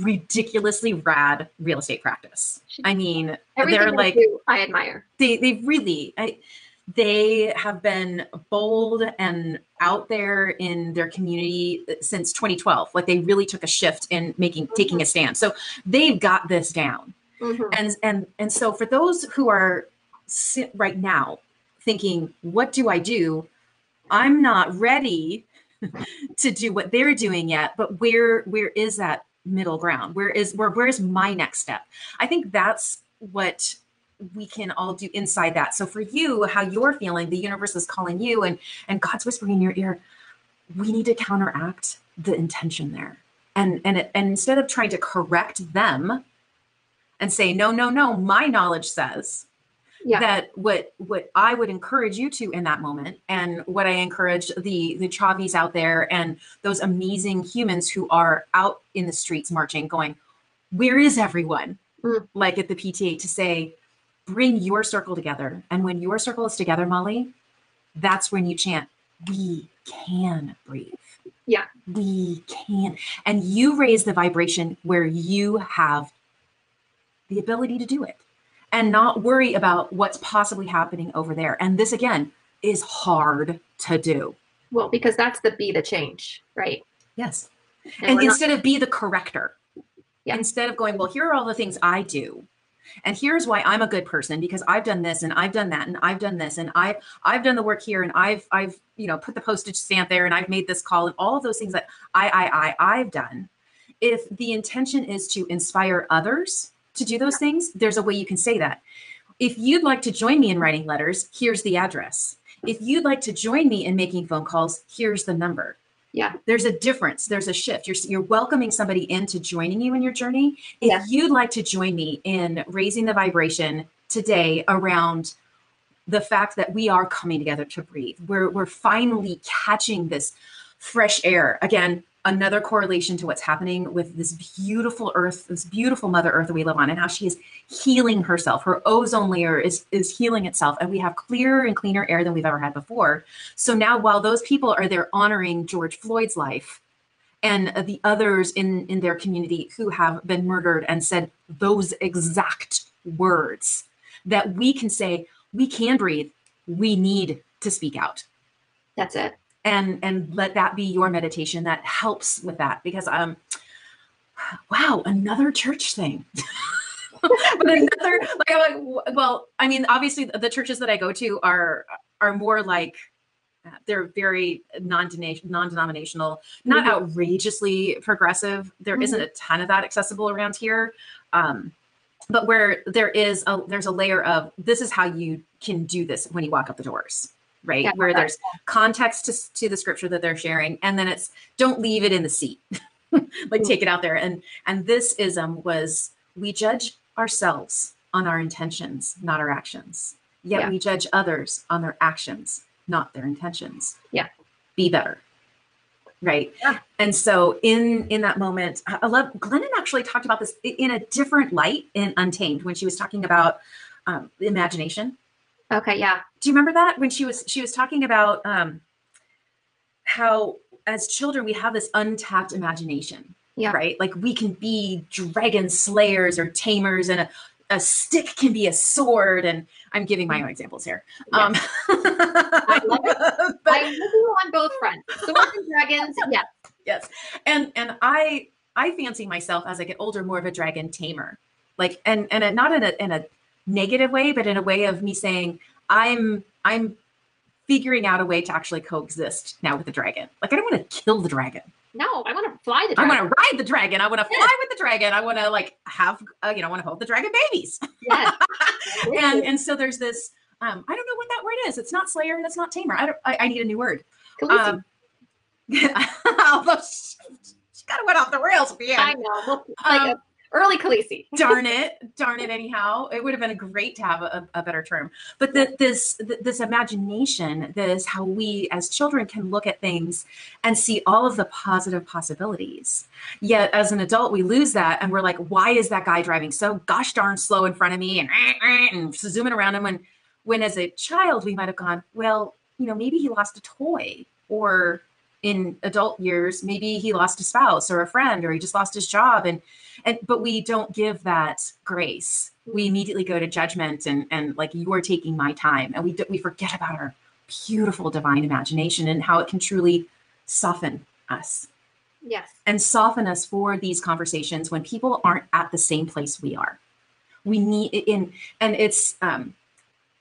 [SPEAKER 1] ridiculously rad real estate practice. I mean,
[SPEAKER 2] Everything they're like do, I admire.
[SPEAKER 1] They they really I, they have been bold and out there in their community since 2012. Like they really took a shift in making mm-hmm. taking a stand. So they've got this down. Mm-hmm. And and and so for those who are right now thinking, what do I do? I'm not ready to do what they're doing yet, but where where is that middle ground? Where is where where is my next step? I think that's what we can all do inside that. So for you, how you're feeling, the universe is calling you and and God's whispering in your ear, we need to counteract the intention there. And and it, and instead of trying to correct them and say no no no, my knowledge says yeah. that what what I would encourage you to in that moment, and what I encourage the the chavis out there and those amazing humans who are out in the streets marching, going, where is everyone? Mm. Like at the PTA to say, bring your circle together, and when your circle is together, Molly, that's when you chant, we can breathe.
[SPEAKER 2] Yeah,
[SPEAKER 1] we can, and you raise the vibration where you have the ability to do it and not worry about what's possibly happening over there. And this again is hard to do.
[SPEAKER 2] Well, because that's the be the change, right?
[SPEAKER 1] Yes. And, and instead not- of be the corrector, yeah. instead of going, well, here are all the things I do, and here's why i'm a good person because i've done this and i've done that and i've done this and I've i've done the work here and i've i've you know put the postage stamp there and i've made this call and all of those things that i i i i've done if the intention is to inspire others to do those things there's a way you can say that. If you'd like to join me in writing letters here's the address. If you'd like to join me in making phone calls here's the number.
[SPEAKER 2] Yeah.
[SPEAKER 1] there's a difference. There's a shift. You're you're welcoming somebody into joining you in your journey. If
[SPEAKER 2] Yeah.
[SPEAKER 1] you'd like to join me in raising the vibration today around the fact that we are coming together to breathe we're we're finally catching this fresh air. Again another correlation to what's happening with this beautiful earth this beautiful mother earth that we live on and how she is healing herself. Her ozone layer is is healing itself and we have clearer and cleaner air than we've ever had before. So now while those people are there honoring george floyd's life and the others in in their community who have been murdered and said those exact words that we can say we can breathe. We need to speak out.
[SPEAKER 2] That's it.
[SPEAKER 1] And and let that be your meditation that helps with that because um wow another church thing but another like I'm like well i mean obviously the churches that i go to are are more like uh, they're very non-denominational non-denominational not
[SPEAKER 2] Mhm.
[SPEAKER 1] outrageously progressive There
[SPEAKER 2] Mhm.
[SPEAKER 1] not a ton of that accessible around here um but where there is a there's a layer of this is how you can do this when you walk up the doors right
[SPEAKER 2] Yeah,
[SPEAKER 1] where there's context to, to the scripture that they're sharing and then it's don't leave it in the seat like
[SPEAKER 2] Mhm.
[SPEAKER 1] take it out there and and this ism was we judge ourselves on our intentions not our actions yet
[SPEAKER 2] Yeah.
[SPEAKER 1] we judge others on their actions not their intentions
[SPEAKER 2] Yeah.
[SPEAKER 1] be better right
[SPEAKER 2] Yeah.
[SPEAKER 1] and so in in that moment i I love glennon actually talked about this in a different light in untamed when she was talking about um, imagination
[SPEAKER 2] Okay. Yeah.
[SPEAKER 1] Do you remember that when she was she was talking about um how as children we have this untapped imagination
[SPEAKER 2] Yeah.
[SPEAKER 1] right like we can be dragon slayers or tamers and a, a stick can be a sword and i'm giving my own examples here
[SPEAKER 2] Yeah.
[SPEAKER 1] um
[SPEAKER 2] I love
[SPEAKER 1] but-
[SPEAKER 2] I'm on both fronts. Swords and dragons. Yes.
[SPEAKER 1] yes and and i i fancy myself as i get older more of a dragon tamer like and and a, not in a in a negative way but in a way of me saying i'm i'm figuring out a way to actually coexist now with the dragon. Like i don't want to kill the dragon.
[SPEAKER 2] No, I want to fly the
[SPEAKER 1] i want to ride the dragon. I want to fly with the dragon. I want to like have uh, you know i want to hold the dragon babies.
[SPEAKER 2] Yes.
[SPEAKER 1] and and so there's this um i don't know what that word is. It's not slayer and it's not tamer. I don't i, I need a new word.
[SPEAKER 2] Khaleesi.
[SPEAKER 1] um although she, she kind of went off the rails at the end.
[SPEAKER 2] I know. Like
[SPEAKER 1] Um,
[SPEAKER 2] a early Khaleesi.
[SPEAKER 1] darn it. Darn it anyhow. It would have been great to have a, a better term. But the, this th- this imagination this how we as children can look at things and see all of the positive possibilities. Yet as an adult we lose that and we're like why is that guy driving so gosh darn slow in front of me? And, eh, eh, and zooming around him when when as a child we might have gone well you know maybe he lost a toy or in adult years maybe he lost a spouse or a friend or he just lost his job. And and but we don't give that grace. We immediately go to judgment and and like you are taking my time. And we do, we forget about our beautiful divine imagination and how it can truly soften us.
[SPEAKER 2] Yes.
[SPEAKER 1] and soften us for these conversations when people aren't at the same place we are. We need in and it's um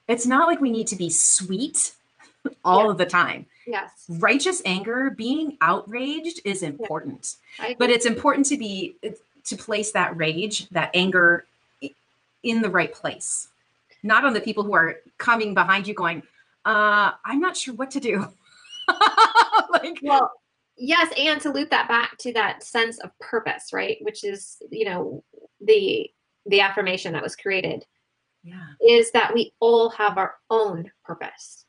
[SPEAKER 1] it's not like we need to be sweet all
[SPEAKER 2] Yeah.
[SPEAKER 1] of the time
[SPEAKER 2] Yes.
[SPEAKER 1] righteous anger being outraged is important.
[SPEAKER 2] I
[SPEAKER 1] but it's important to be to place that rage that anger in the right place. Not on the people who are coming behind you going uh i'm not sure what to do. Like
[SPEAKER 2] well, yes, and to loop that back to that sense of purpose, right? Which is, you know, the the affirmation that was created
[SPEAKER 1] yeah.
[SPEAKER 2] is that we all have our own purpose,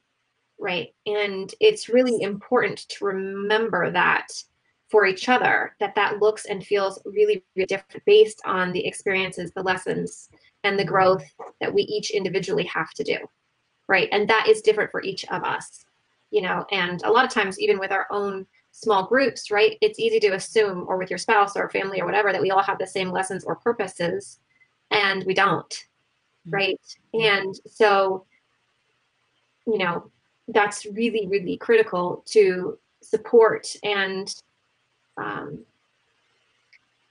[SPEAKER 2] right? And it's really important to remember that for each other, that that looks and feels really, really different based on the experiences, the lessons, and the growth that we each individually have to do, right? And that is different for each of us, you know. And a lot of times, even with our own small groups, right? It's easy to assume, or with your spouse or family or whatever, that we all have the same lessons or purposes, and we don't mm-hmm. right? And so, you know, that's really, really critical to support and um,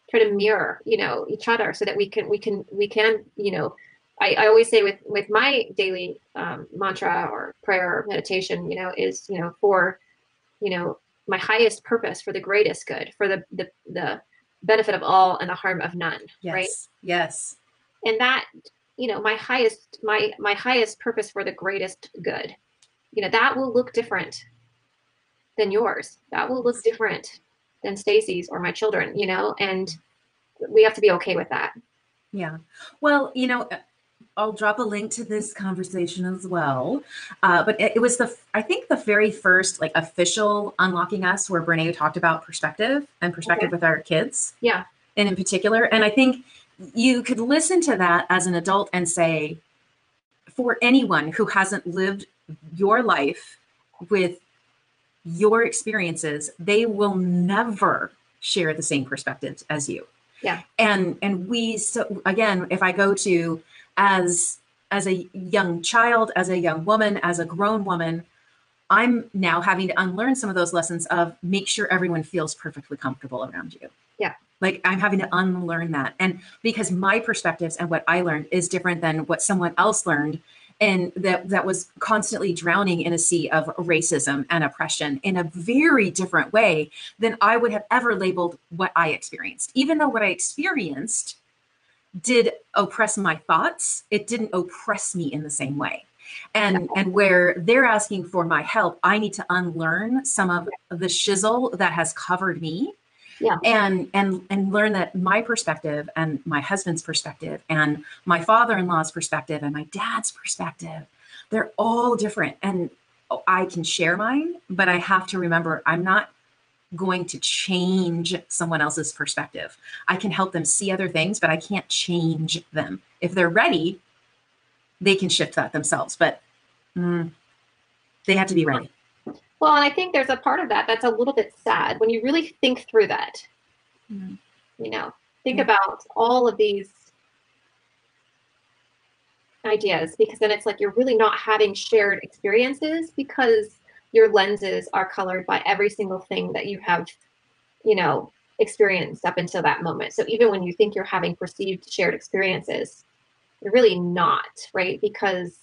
[SPEAKER 2] try to mirror you know each other so that we can we can we can you know I, I always say with with my daily um, mantra or prayer or meditation you know is you know for you know my highest purpose for the greatest good for the the, the benefit of all and the harm of none
[SPEAKER 1] yes.
[SPEAKER 2] right
[SPEAKER 1] Yes.
[SPEAKER 2] and that you know my highest my my highest purpose for the greatest good you know that will look different than yours that will look different than stacy's or my children you know and we have to be okay with that
[SPEAKER 1] Yeah. Well, you know, uh, I'll drop a link to this conversation as well. Uh, but it, it was the, I think the very first like official Unlocking Us where Brene talked about perspective and perspective with our kids.
[SPEAKER 2] Yeah.
[SPEAKER 1] And in particular. And I think you could listen to that as an adult and say, for anyone who hasn't lived your life with your experiences, they will never share the same perspectives as you.
[SPEAKER 2] Yeah.
[SPEAKER 1] And and we so again, if I go to as as a young child, as a young woman, as a grown woman, I'm now having to unlearn some of those lessons of make sure everyone feels perfectly comfortable around you.
[SPEAKER 2] Yeah.
[SPEAKER 1] Like I'm having to unlearn that. And because my perspectives and what I learned is different than what someone else learned and that that was constantly drowning in a sea of racism and oppression in a very different way than I would have ever labeled what I experienced. Even though what I experienced did oppress my thoughts, it didn't oppress me in the same way. And and where they're asking for my help, I need to unlearn some of the shizzle that has covered me.
[SPEAKER 2] Yeah.
[SPEAKER 1] And and and learn that my perspective and my husband's perspective and my father-in-law's perspective and my dad's perspective, they're all different. And I can share mine, but I have to remember I'm not going to change someone else's perspective. I can help them see other things, but I can't change them. If they're ready, they can shift that themselves, but mm, they have to be ready.
[SPEAKER 2] Well and i think there's a part of that that's a little bit sad when you really think through that
[SPEAKER 1] Mhm.
[SPEAKER 2] you know think
[SPEAKER 1] Yeah.
[SPEAKER 2] about all of these ideas because then it's like you're really not having shared experiences because your lenses are colored by every single thing that you have you know experienced up until that moment so even when you think you're having perceived shared experiences you're really not right because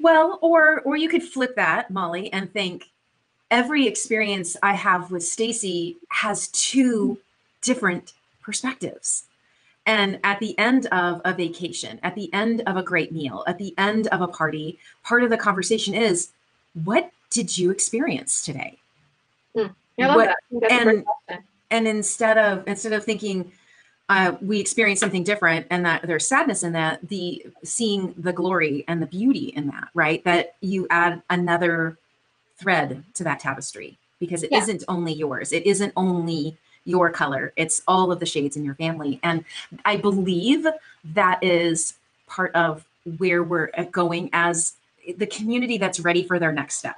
[SPEAKER 1] Well, or or you could flip that, Molly, and think every experience I have with Stacy has two different perspectives. And at the end of a vacation, at the end of a great meal, at the end of a party, part of the conversation is what did you experience today? Hmm.
[SPEAKER 2] I love
[SPEAKER 1] What-
[SPEAKER 2] that. I think that's a great
[SPEAKER 1] and- and instead of instead of thinking uh, we experience something different and that there's sadness in that the seeing the glory and the beauty in that right? That you add another thread to that tapestry because it
[SPEAKER 2] Yeah.
[SPEAKER 1] not only yours. It isn't only your color. It's all of the shades in your family. And i believe that is part of where we're going as the community that's ready for their next step.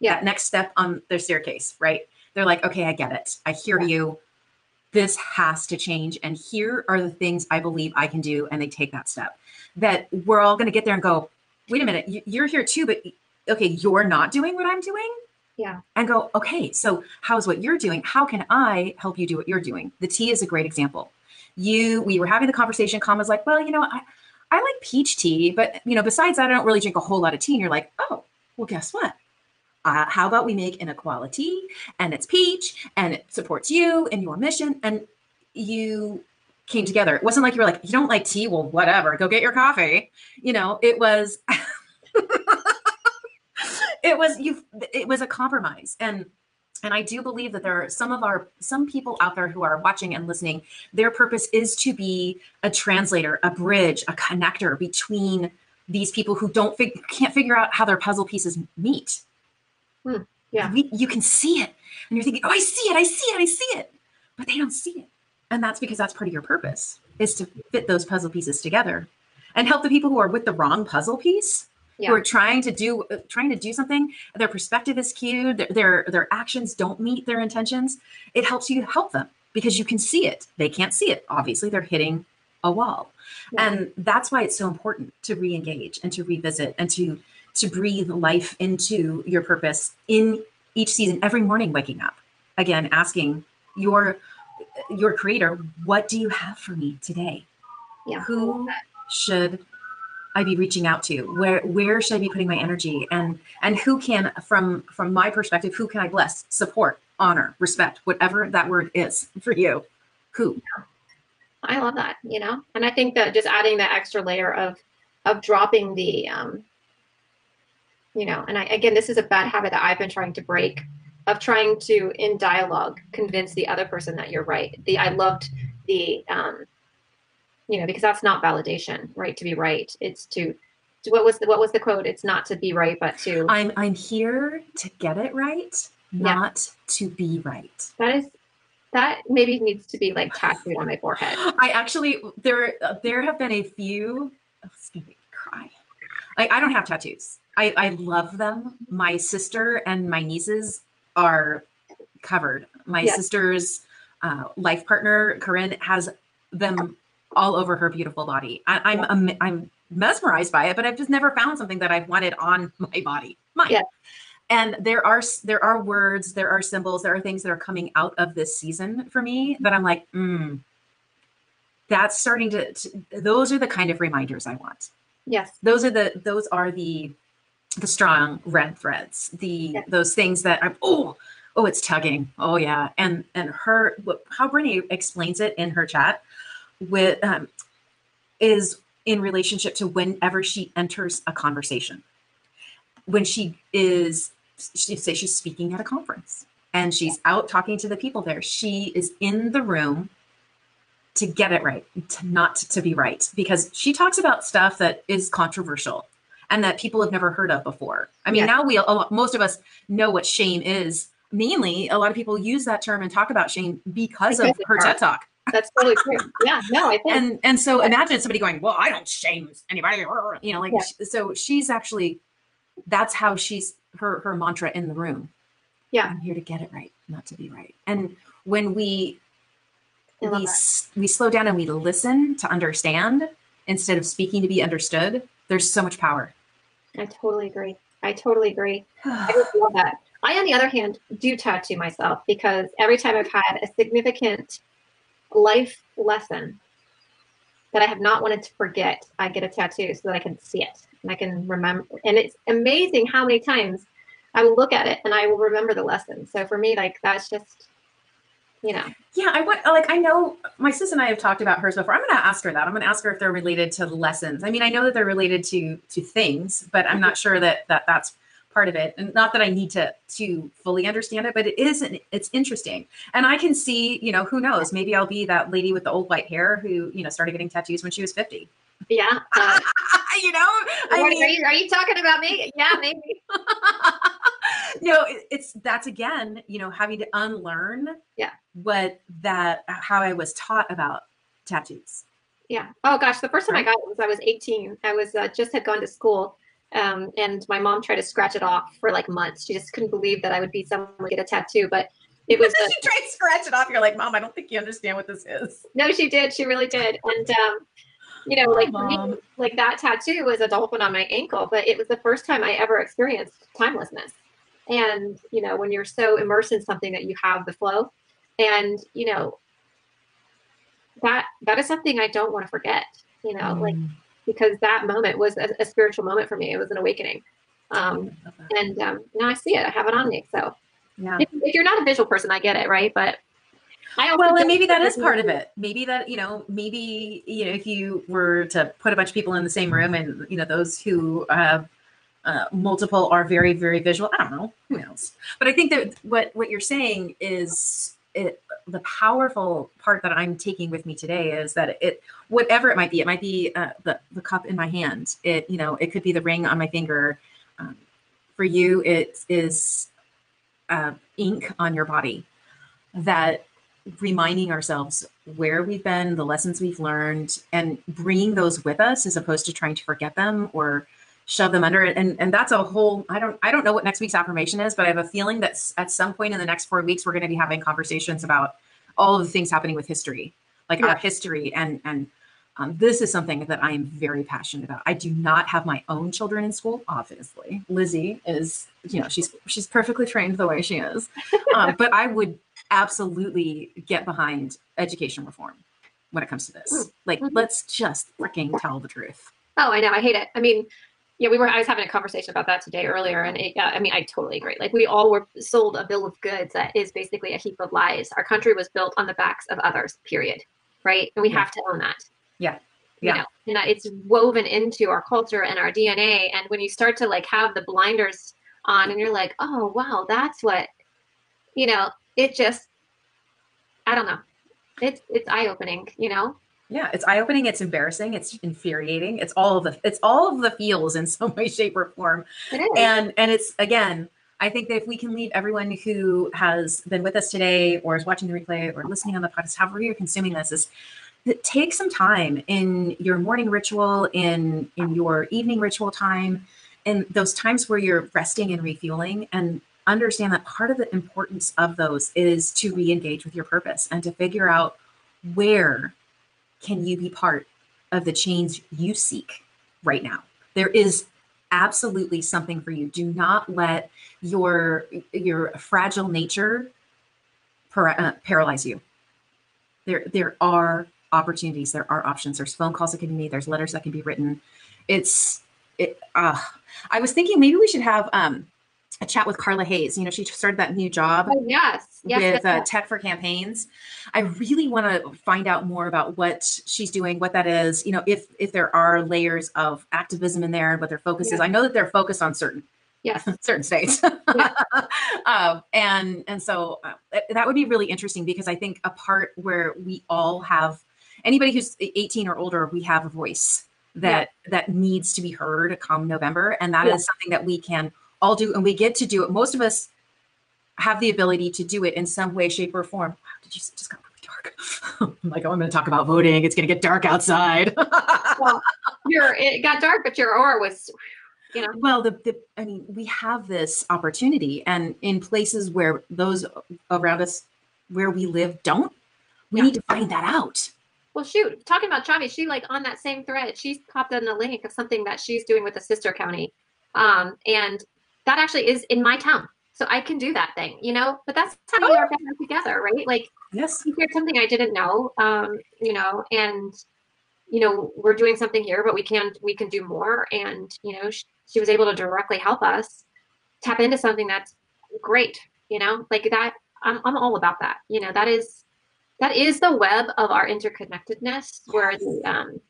[SPEAKER 2] Yeah.
[SPEAKER 1] that next step on their staircase right? They're like okay i get it. I hear
[SPEAKER 2] Yeah.
[SPEAKER 1] you this has to change and here are the things i believe i can do and they take that step. That we're all going to get there and go wait a minute you- you're here too but okay you're not doing what i'm doing?
[SPEAKER 2] Yeah.
[SPEAKER 1] and go okay so how's what you're doing? How can i help you do what you're doing? The tea is a great example. You we were having the conversation Con was like well you know i i like peach tea but you know besides that i don't really drink a whole lot of tea and you're like oh well guess what uh, how about we make inequality and it's peach and it supports you and your mission and you came together. It wasn't like you were like you don't like tea well whatever go get your coffee. You know it was it was you it was a compromise. And and i do believe that there are some of our some people out there who are watching and listening their purpose is to be a translator a bridge a connector between these people who don't fig- can't figure out how their puzzle pieces meet
[SPEAKER 2] Hmm, yeah.
[SPEAKER 1] we, you can see it. And you're thinking oh i see it i see it i see it. But they don't see it. And that's because that's part of your purpose is to fit those puzzle pieces together and help the people who are with the wrong puzzle piece
[SPEAKER 2] Yeah.
[SPEAKER 1] who are trying to do uh, trying to do something. Their perspective is skewed. Their, their their actions don't meet their intentions. It helps you help them because you can see it. They can't see it. Obviously they're hitting a wall.
[SPEAKER 2] Yeah.
[SPEAKER 1] and that's why it's so important to re-engage and to revisit and to to breathe life into your purpose in each season every morning waking up again asking your your creator, what do you have for me today?
[SPEAKER 2] Yeah.
[SPEAKER 1] Who should I be reaching out to? Where where should I be putting my energy? And and who can from from my perspective, who can I bless, support, honor, respect, whatever that word is for you? Who?
[SPEAKER 2] I love that, you know, and I think that just adding that extra layer of of dropping the um you know, and I again this is a bad habit that I've been trying to break of trying to in dialogue convince the other person that you're right. The I loved the um you know, because that's not validation, right? To be right. It's to what was the what was the quote? It's not to be right, but to
[SPEAKER 1] I'm I'm here to get it right, not to be right.
[SPEAKER 2] that is that maybe needs to be like tattooed on my forehead.
[SPEAKER 1] I actually there there have been a few. Oh, it's me cry. I, don't have tattoos. I, I love them. My sister and my nieces are covered. My
[SPEAKER 2] Yes.
[SPEAKER 1] sister's uh, life partner Corinne has them all over her beautiful body. I, I'm am- I'm mesmerized by it, but I've just never found something that I've wanted on my body. Mine.
[SPEAKER 2] Yeah.
[SPEAKER 1] And there are there are words, there are symbols, there are things that are coming out of this season for me that I'm like, mm, that's starting to, to. Those are the kind of reminders I want.
[SPEAKER 2] Yes.
[SPEAKER 1] Those are the those are the the strong red threads. The
[SPEAKER 2] Yeah.
[SPEAKER 1] those things that I'm oh oh it's tugging oh yeah and and her what- how Brene explains it in her chat with um, is in relationship to whenever she enters a conversation when she is she say she's speaking at a conference and she's out talking to the people there she is in the room to get it right to not to be right because she talks about stuff that is controversial and that people have never heard of before i mean now we most of us know what shame is mainly a lot of people use that term and talk about shame because of
[SPEAKER 2] Because of
[SPEAKER 1] her ted talk
[SPEAKER 2] That's totally true. Yeah. No, I think
[SPEAKER 1] and and so imagine somebody going well i don't shame anybody you know like
[SPEAKER 2] Yeah.
[SPEAKER 1] so she's actually that's how she's her her mantra in the room
[SPEAKER 2] Yeah.
[SPEAKER 1] i'm here to get it right not to be right and when we we we slow down and we listen to understand instead of speaking to be understood there's so much power
[SPEAKER 2] I totally agree. I totally agree. I love that. I, on the other hand, do tattoo myself because every time I've had a significant life lesson that I have not wanted to forget, I get a tattoo so that I can see it and I can remember. And it's amazing how many times I will look at it and I will remember the lesson. So for me, like that's just, you know,
[SPEAKER 1] Yeah, I want like I know my sis and I have talked about hers before. I'm going to ask her that. I'm going to ask her if they're related to lessons. I mean, I know that they're related to to things, but I'm not mm-hmm. sure that that that's part of it. And not that I need to to fully understand it, but it is an- it's interesting. And I can see, you know, who knows? Maybe I'll be that lady with the old white hair who, you know, started getting tattoos when she was 50.
[SPEAKER 2] Yeah. Uh,
[SPEAKER 1] you know, I mean,
[SPEAKER 2] are, you, are you talking about me? Yeah, maybe.
[SPEAKER 1] no, it- it's that's again, you know, having to unlearn
[SPEAKER 2] Yeah.
[SPEAKER 1] what that how I was taught about tattoos.
[SPEAKER 2] Yeah. Oh gosh, the first time I got it was I was 18. I was uh, just had gone to school, um, and my mom tried to scratch it off for like months. She just couldn't believe that I would be someone to get a tattoo, but it was a,
[SPEAKER 1] you try to scratch it off. You're like, Mom, I don't think you understand what this is.
[SPEAKER 2] no. She did. She really did. And um, you know, like me, like that tattoo was a dolphin on my ankle, but it was the first time I ever experienced timelessness. And you know, when you're so immersed in something that you have the flow, and you know, that that is something I don't want to forget. You know, like
[SPEAKER 1] Mm,
[SPEAKER 2] because that moment was a, a spiritual moment for me. It was an awakening. Um,
[SPEAKER 1] I love that.
[SPEAKER 2] and um, now I see it. I have it on me. So
[SPEAKER 1] yeah.
[SPEAKER 2] if, if you're not a visual person, I get it, right? But I
[SPEAKER 1] Well, and maybe that is part of it. Maybe that, you know, maybe, you know, if you were to put a bunch of people in the same room and, you know, those who have uh, multiple are very, very visual. I don't know. Who knows? But I think that what, what you're saying is it, the powerful part that I'm taking with me today is that it, whatever it might be, it might be uh, the, the cup in my hand. It, you know, it could be the ring on my finger. Um, for you, it is uh, ink on your body that reminding ourselves where we've been, the lessons we've learned, and bringing those with us as opposed to trying to forget them or shove them under it. And and that's a whole. I don't I don't know what next week's affirmation is, but I have a feeling that at some point in the next four weeks we're going to be having conversations about all of the things happening with history, like
[SPEAKER 2] Yeah.
[SPEAKER 1] our history, and and. Um, this is something that I am very passionate about. I do not have my own children in school, obviously. Lizzie is, you know, she's she's perfectly trained the way she is, um, but I would absolutely get behind education reform when it comes to this. Like,
[SPEAKER 2] Mhm.
[SPEAKER 1] let's just freaking tell the truth.
[SPEAKER 2] Oh, I know. I hate it. I mean, yeah, we were. I was having a conversation about that today earlier, and it, yeah, I mean, I totally agree. Like, we all were sold a bill of goods that is basically a heap of lies. Our country was built on the backs of others. Period. Right, and we
[SPEAKER 1] Yeah.
[SPEAKER 2] have to own that.
[SPEAKER 1] Yeah.
[SPEAKER 2] You
[SPEAKER 1] Yeah.
[SPEAKER 2] know, and that it's woven into our culture and our DNA. And when you start to like have the blinders on, and you're like, oh wow, that's what, you know, it just, I don't know. It's it's eye opening. You know.
[SPEAKER 1] Yeah, it's eye opening. It's embarrassing. It's infuriating. It's all of the it's all of the feels in some way, shape, or form.
[SPEAKER 2] It is.
[SPEAKER 1] And and it's again, I think that if we can leave everyone who has been with us today, or is watching the replay, or listening on the podcast, however you're consuming this, is that take some time in your morning ritual, in in your evening ritual time, and those times where you're resting and refueling, and understand that part of the importance of those is to re-engage with your purpose and to figure out where can you be part of the change you seek right now. There is absolutely something for you. Do not let your your fragile nature para- uh, paralyze you. There there are opportunities there are options. There's phone calls that can be made there's letters that can be written. It's it uh i was thinking maybe we should have um a chat with carla hayes you know she started that new job
[SPEAKER 2] Oh, yes. Yes.
[SPEAKER 1] with
[SPEAKER 2] yes,
[SPEAKER 1] uh,
[SPEAKER 2] yes.
[SPEAKER 1] tech for campaigns i really want to find out more about what she's doing what that is you know if if there are layers of activism in there and what their focus is i know that they're focused on certain
[SPEAKER 2] Yes.
[SPEAKER 1] certain states um, and and so uh, that- would be really interesting because i think a part where we all have anybody who's 18 or older we have a voice that that needs to be heard come november and that is
[SPEAKER 2] Yeah.
[SPEAKER 1] something that we can all do and we get to do it most of us have the ability to do it in some way shape or form wow did you just got really dark i'm like oh i'm going to talk about voting it's going to get dark outside
[SPEAKER 2] well, your it got dark, but your aura was, you know,
[SPEAKER 1] Well, the, the I mean, we have this opportunity, and in places where those around us, where we live, don't. We
[SPEAKER 2] Yeah.
[SPEAKER 1] need to find that out.
[SPEAKER 2] well, shoot. Talking about Chavi, she like on that same thread, she's popped in a link of something that she's doing with a sister county, um, and that actually is in my town, so I can do that thing, you know. But that's how we are better together, right? Like
[SPEAKER 1] Yes.
[SPEAKER 2] she shared something I didn't know, um, you know, and you know we're doing something here, but we can we can do more, and you know she, she was able to directly help us tap into something that's great, you know, like that. I'm I'm all about that, you know. That is that is the web of our interconnectedness, where the um,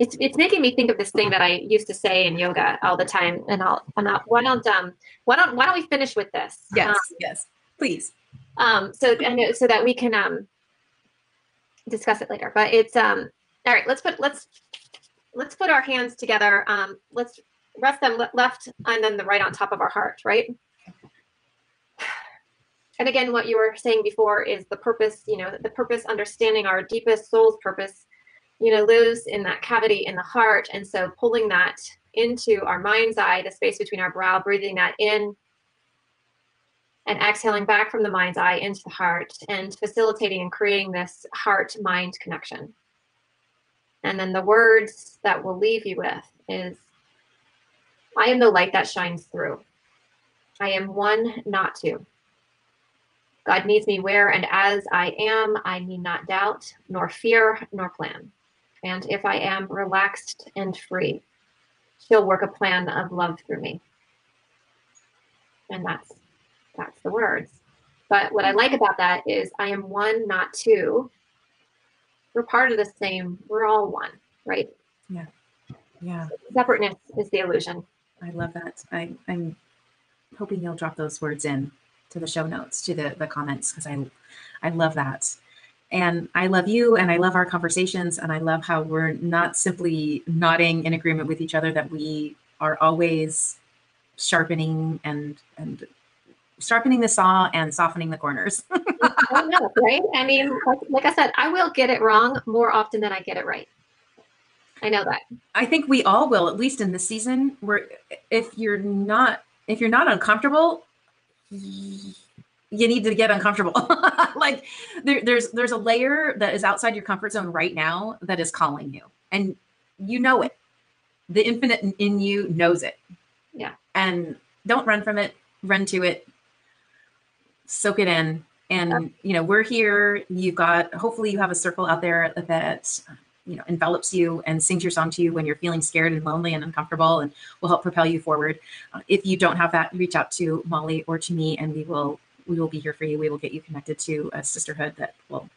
[SPEAKER 2] it's it's making me think of this thing that I used to say in yoga all the time, and I'll and I'll, why don't um why don't why don't we finish with this?
[SPEAKER 1] Yes.
[SPEAKER 2] Um,
[SPEAKER 1] yes. Please.
[SPEAKER 2] um so I know so that we can um discuss it later but it's um all right let's put let's let's put our hands together um let's rest them left and then the right on top of our heart right and again what you were saying before is the purpose you know the purpose understanding our deepest soul's purpose you know lives in that cavity in the heart and so pulling that into our mind's eye the space between our brow breathing that in and exhaling back from the mind's eye into the heart and facilitating and creating this heart mind connection. And then the words that we'll leave you with is I am the light that shines through. I am one, not two. God needs me where and as I am. I need not doubt, nor fear, nor plan. And if I am relaxed and free, she'll work a plan of love through me. And that's that's the words. But what I like about that is I am one, not two. We're part of the same, we're all one, right?
[SPEAKER 1] Yeah. Yeah.
[SPEAKER 2] Separateness is the illusion.
[SPEAKER 1] I love that. I, I'm hoping you'll drop those words in to the show notes, to the, the comments, because I I love that. And I love you and I love our conversations and I love how we're not simply nodding in agreement with each other, that we are always sharpening and and sharpening the saw and softening the corners.
[SPEAKER 2] I know, right? I mean, like, like I said, I will get it wrong more often than I get it right. I know that.
[SPEAKER 1] I think we all will, at least in this season, where if you're not if you're not uncomfortable, you need to get uncomfortable. like there, there's there's a layer that is outside your comfort zone right now that is calling you, and you know it. The infinite in- you knows it.
[SPEAKER 2] Yeah.
[SPEAKER 1] And don't run from it. Run to it. Soak it in, And you know, we're here. You've got hopefully you have a circle out there that you know envelops you and sings your song to you when you're feeling scared and lonely and uncomfortable and will help propel you forward. Uh, if you don't have that, reach out to Molly or to me and we will we will be here for you. We will get you connected to a sisterhood that will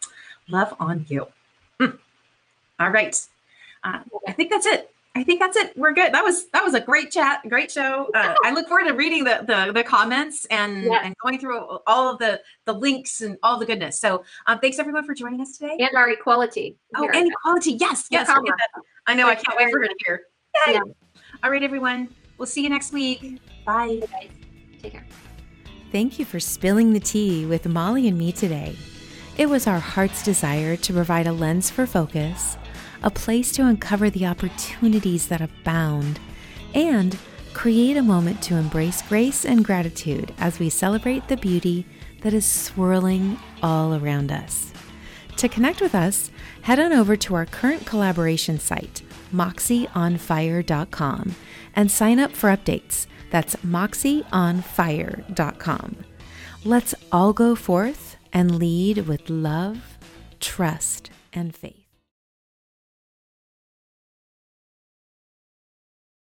[SPEAKER 1] love on you. Mm. All right. Uh, I think that's it. I think that's it. We're good. That was that was a great chat, great show. Uh, I look forward to reading the the, the comments and yes. and going through all of the the links and all the goodness. So um, thanks everyone for joining us today.
[SPEAKER 2] And our equality.
[SPEAKER 1] Oh, and equality. Yes, yes. I know. I can't wait for her to hear. Yay. Yeah. All right, everyone. We'll see you next week. Bye.
[SPEAKER 2] Bye. Take care.
[SPEAKER 3] Thank you for spilling the tea with Molly and me today. It was our heart's desire to provide a lens for focus a place to uncover the opportunities that abound, and create a moment to embrace grace and gratitude as we celebrate the beauty that is swirling all around us. To connect with us, head on over to our current collaboration site, moxieonfire.com, and sign up for updates. That's moxieonfire.com. Let's all go forth and lead with love, trust, and faith.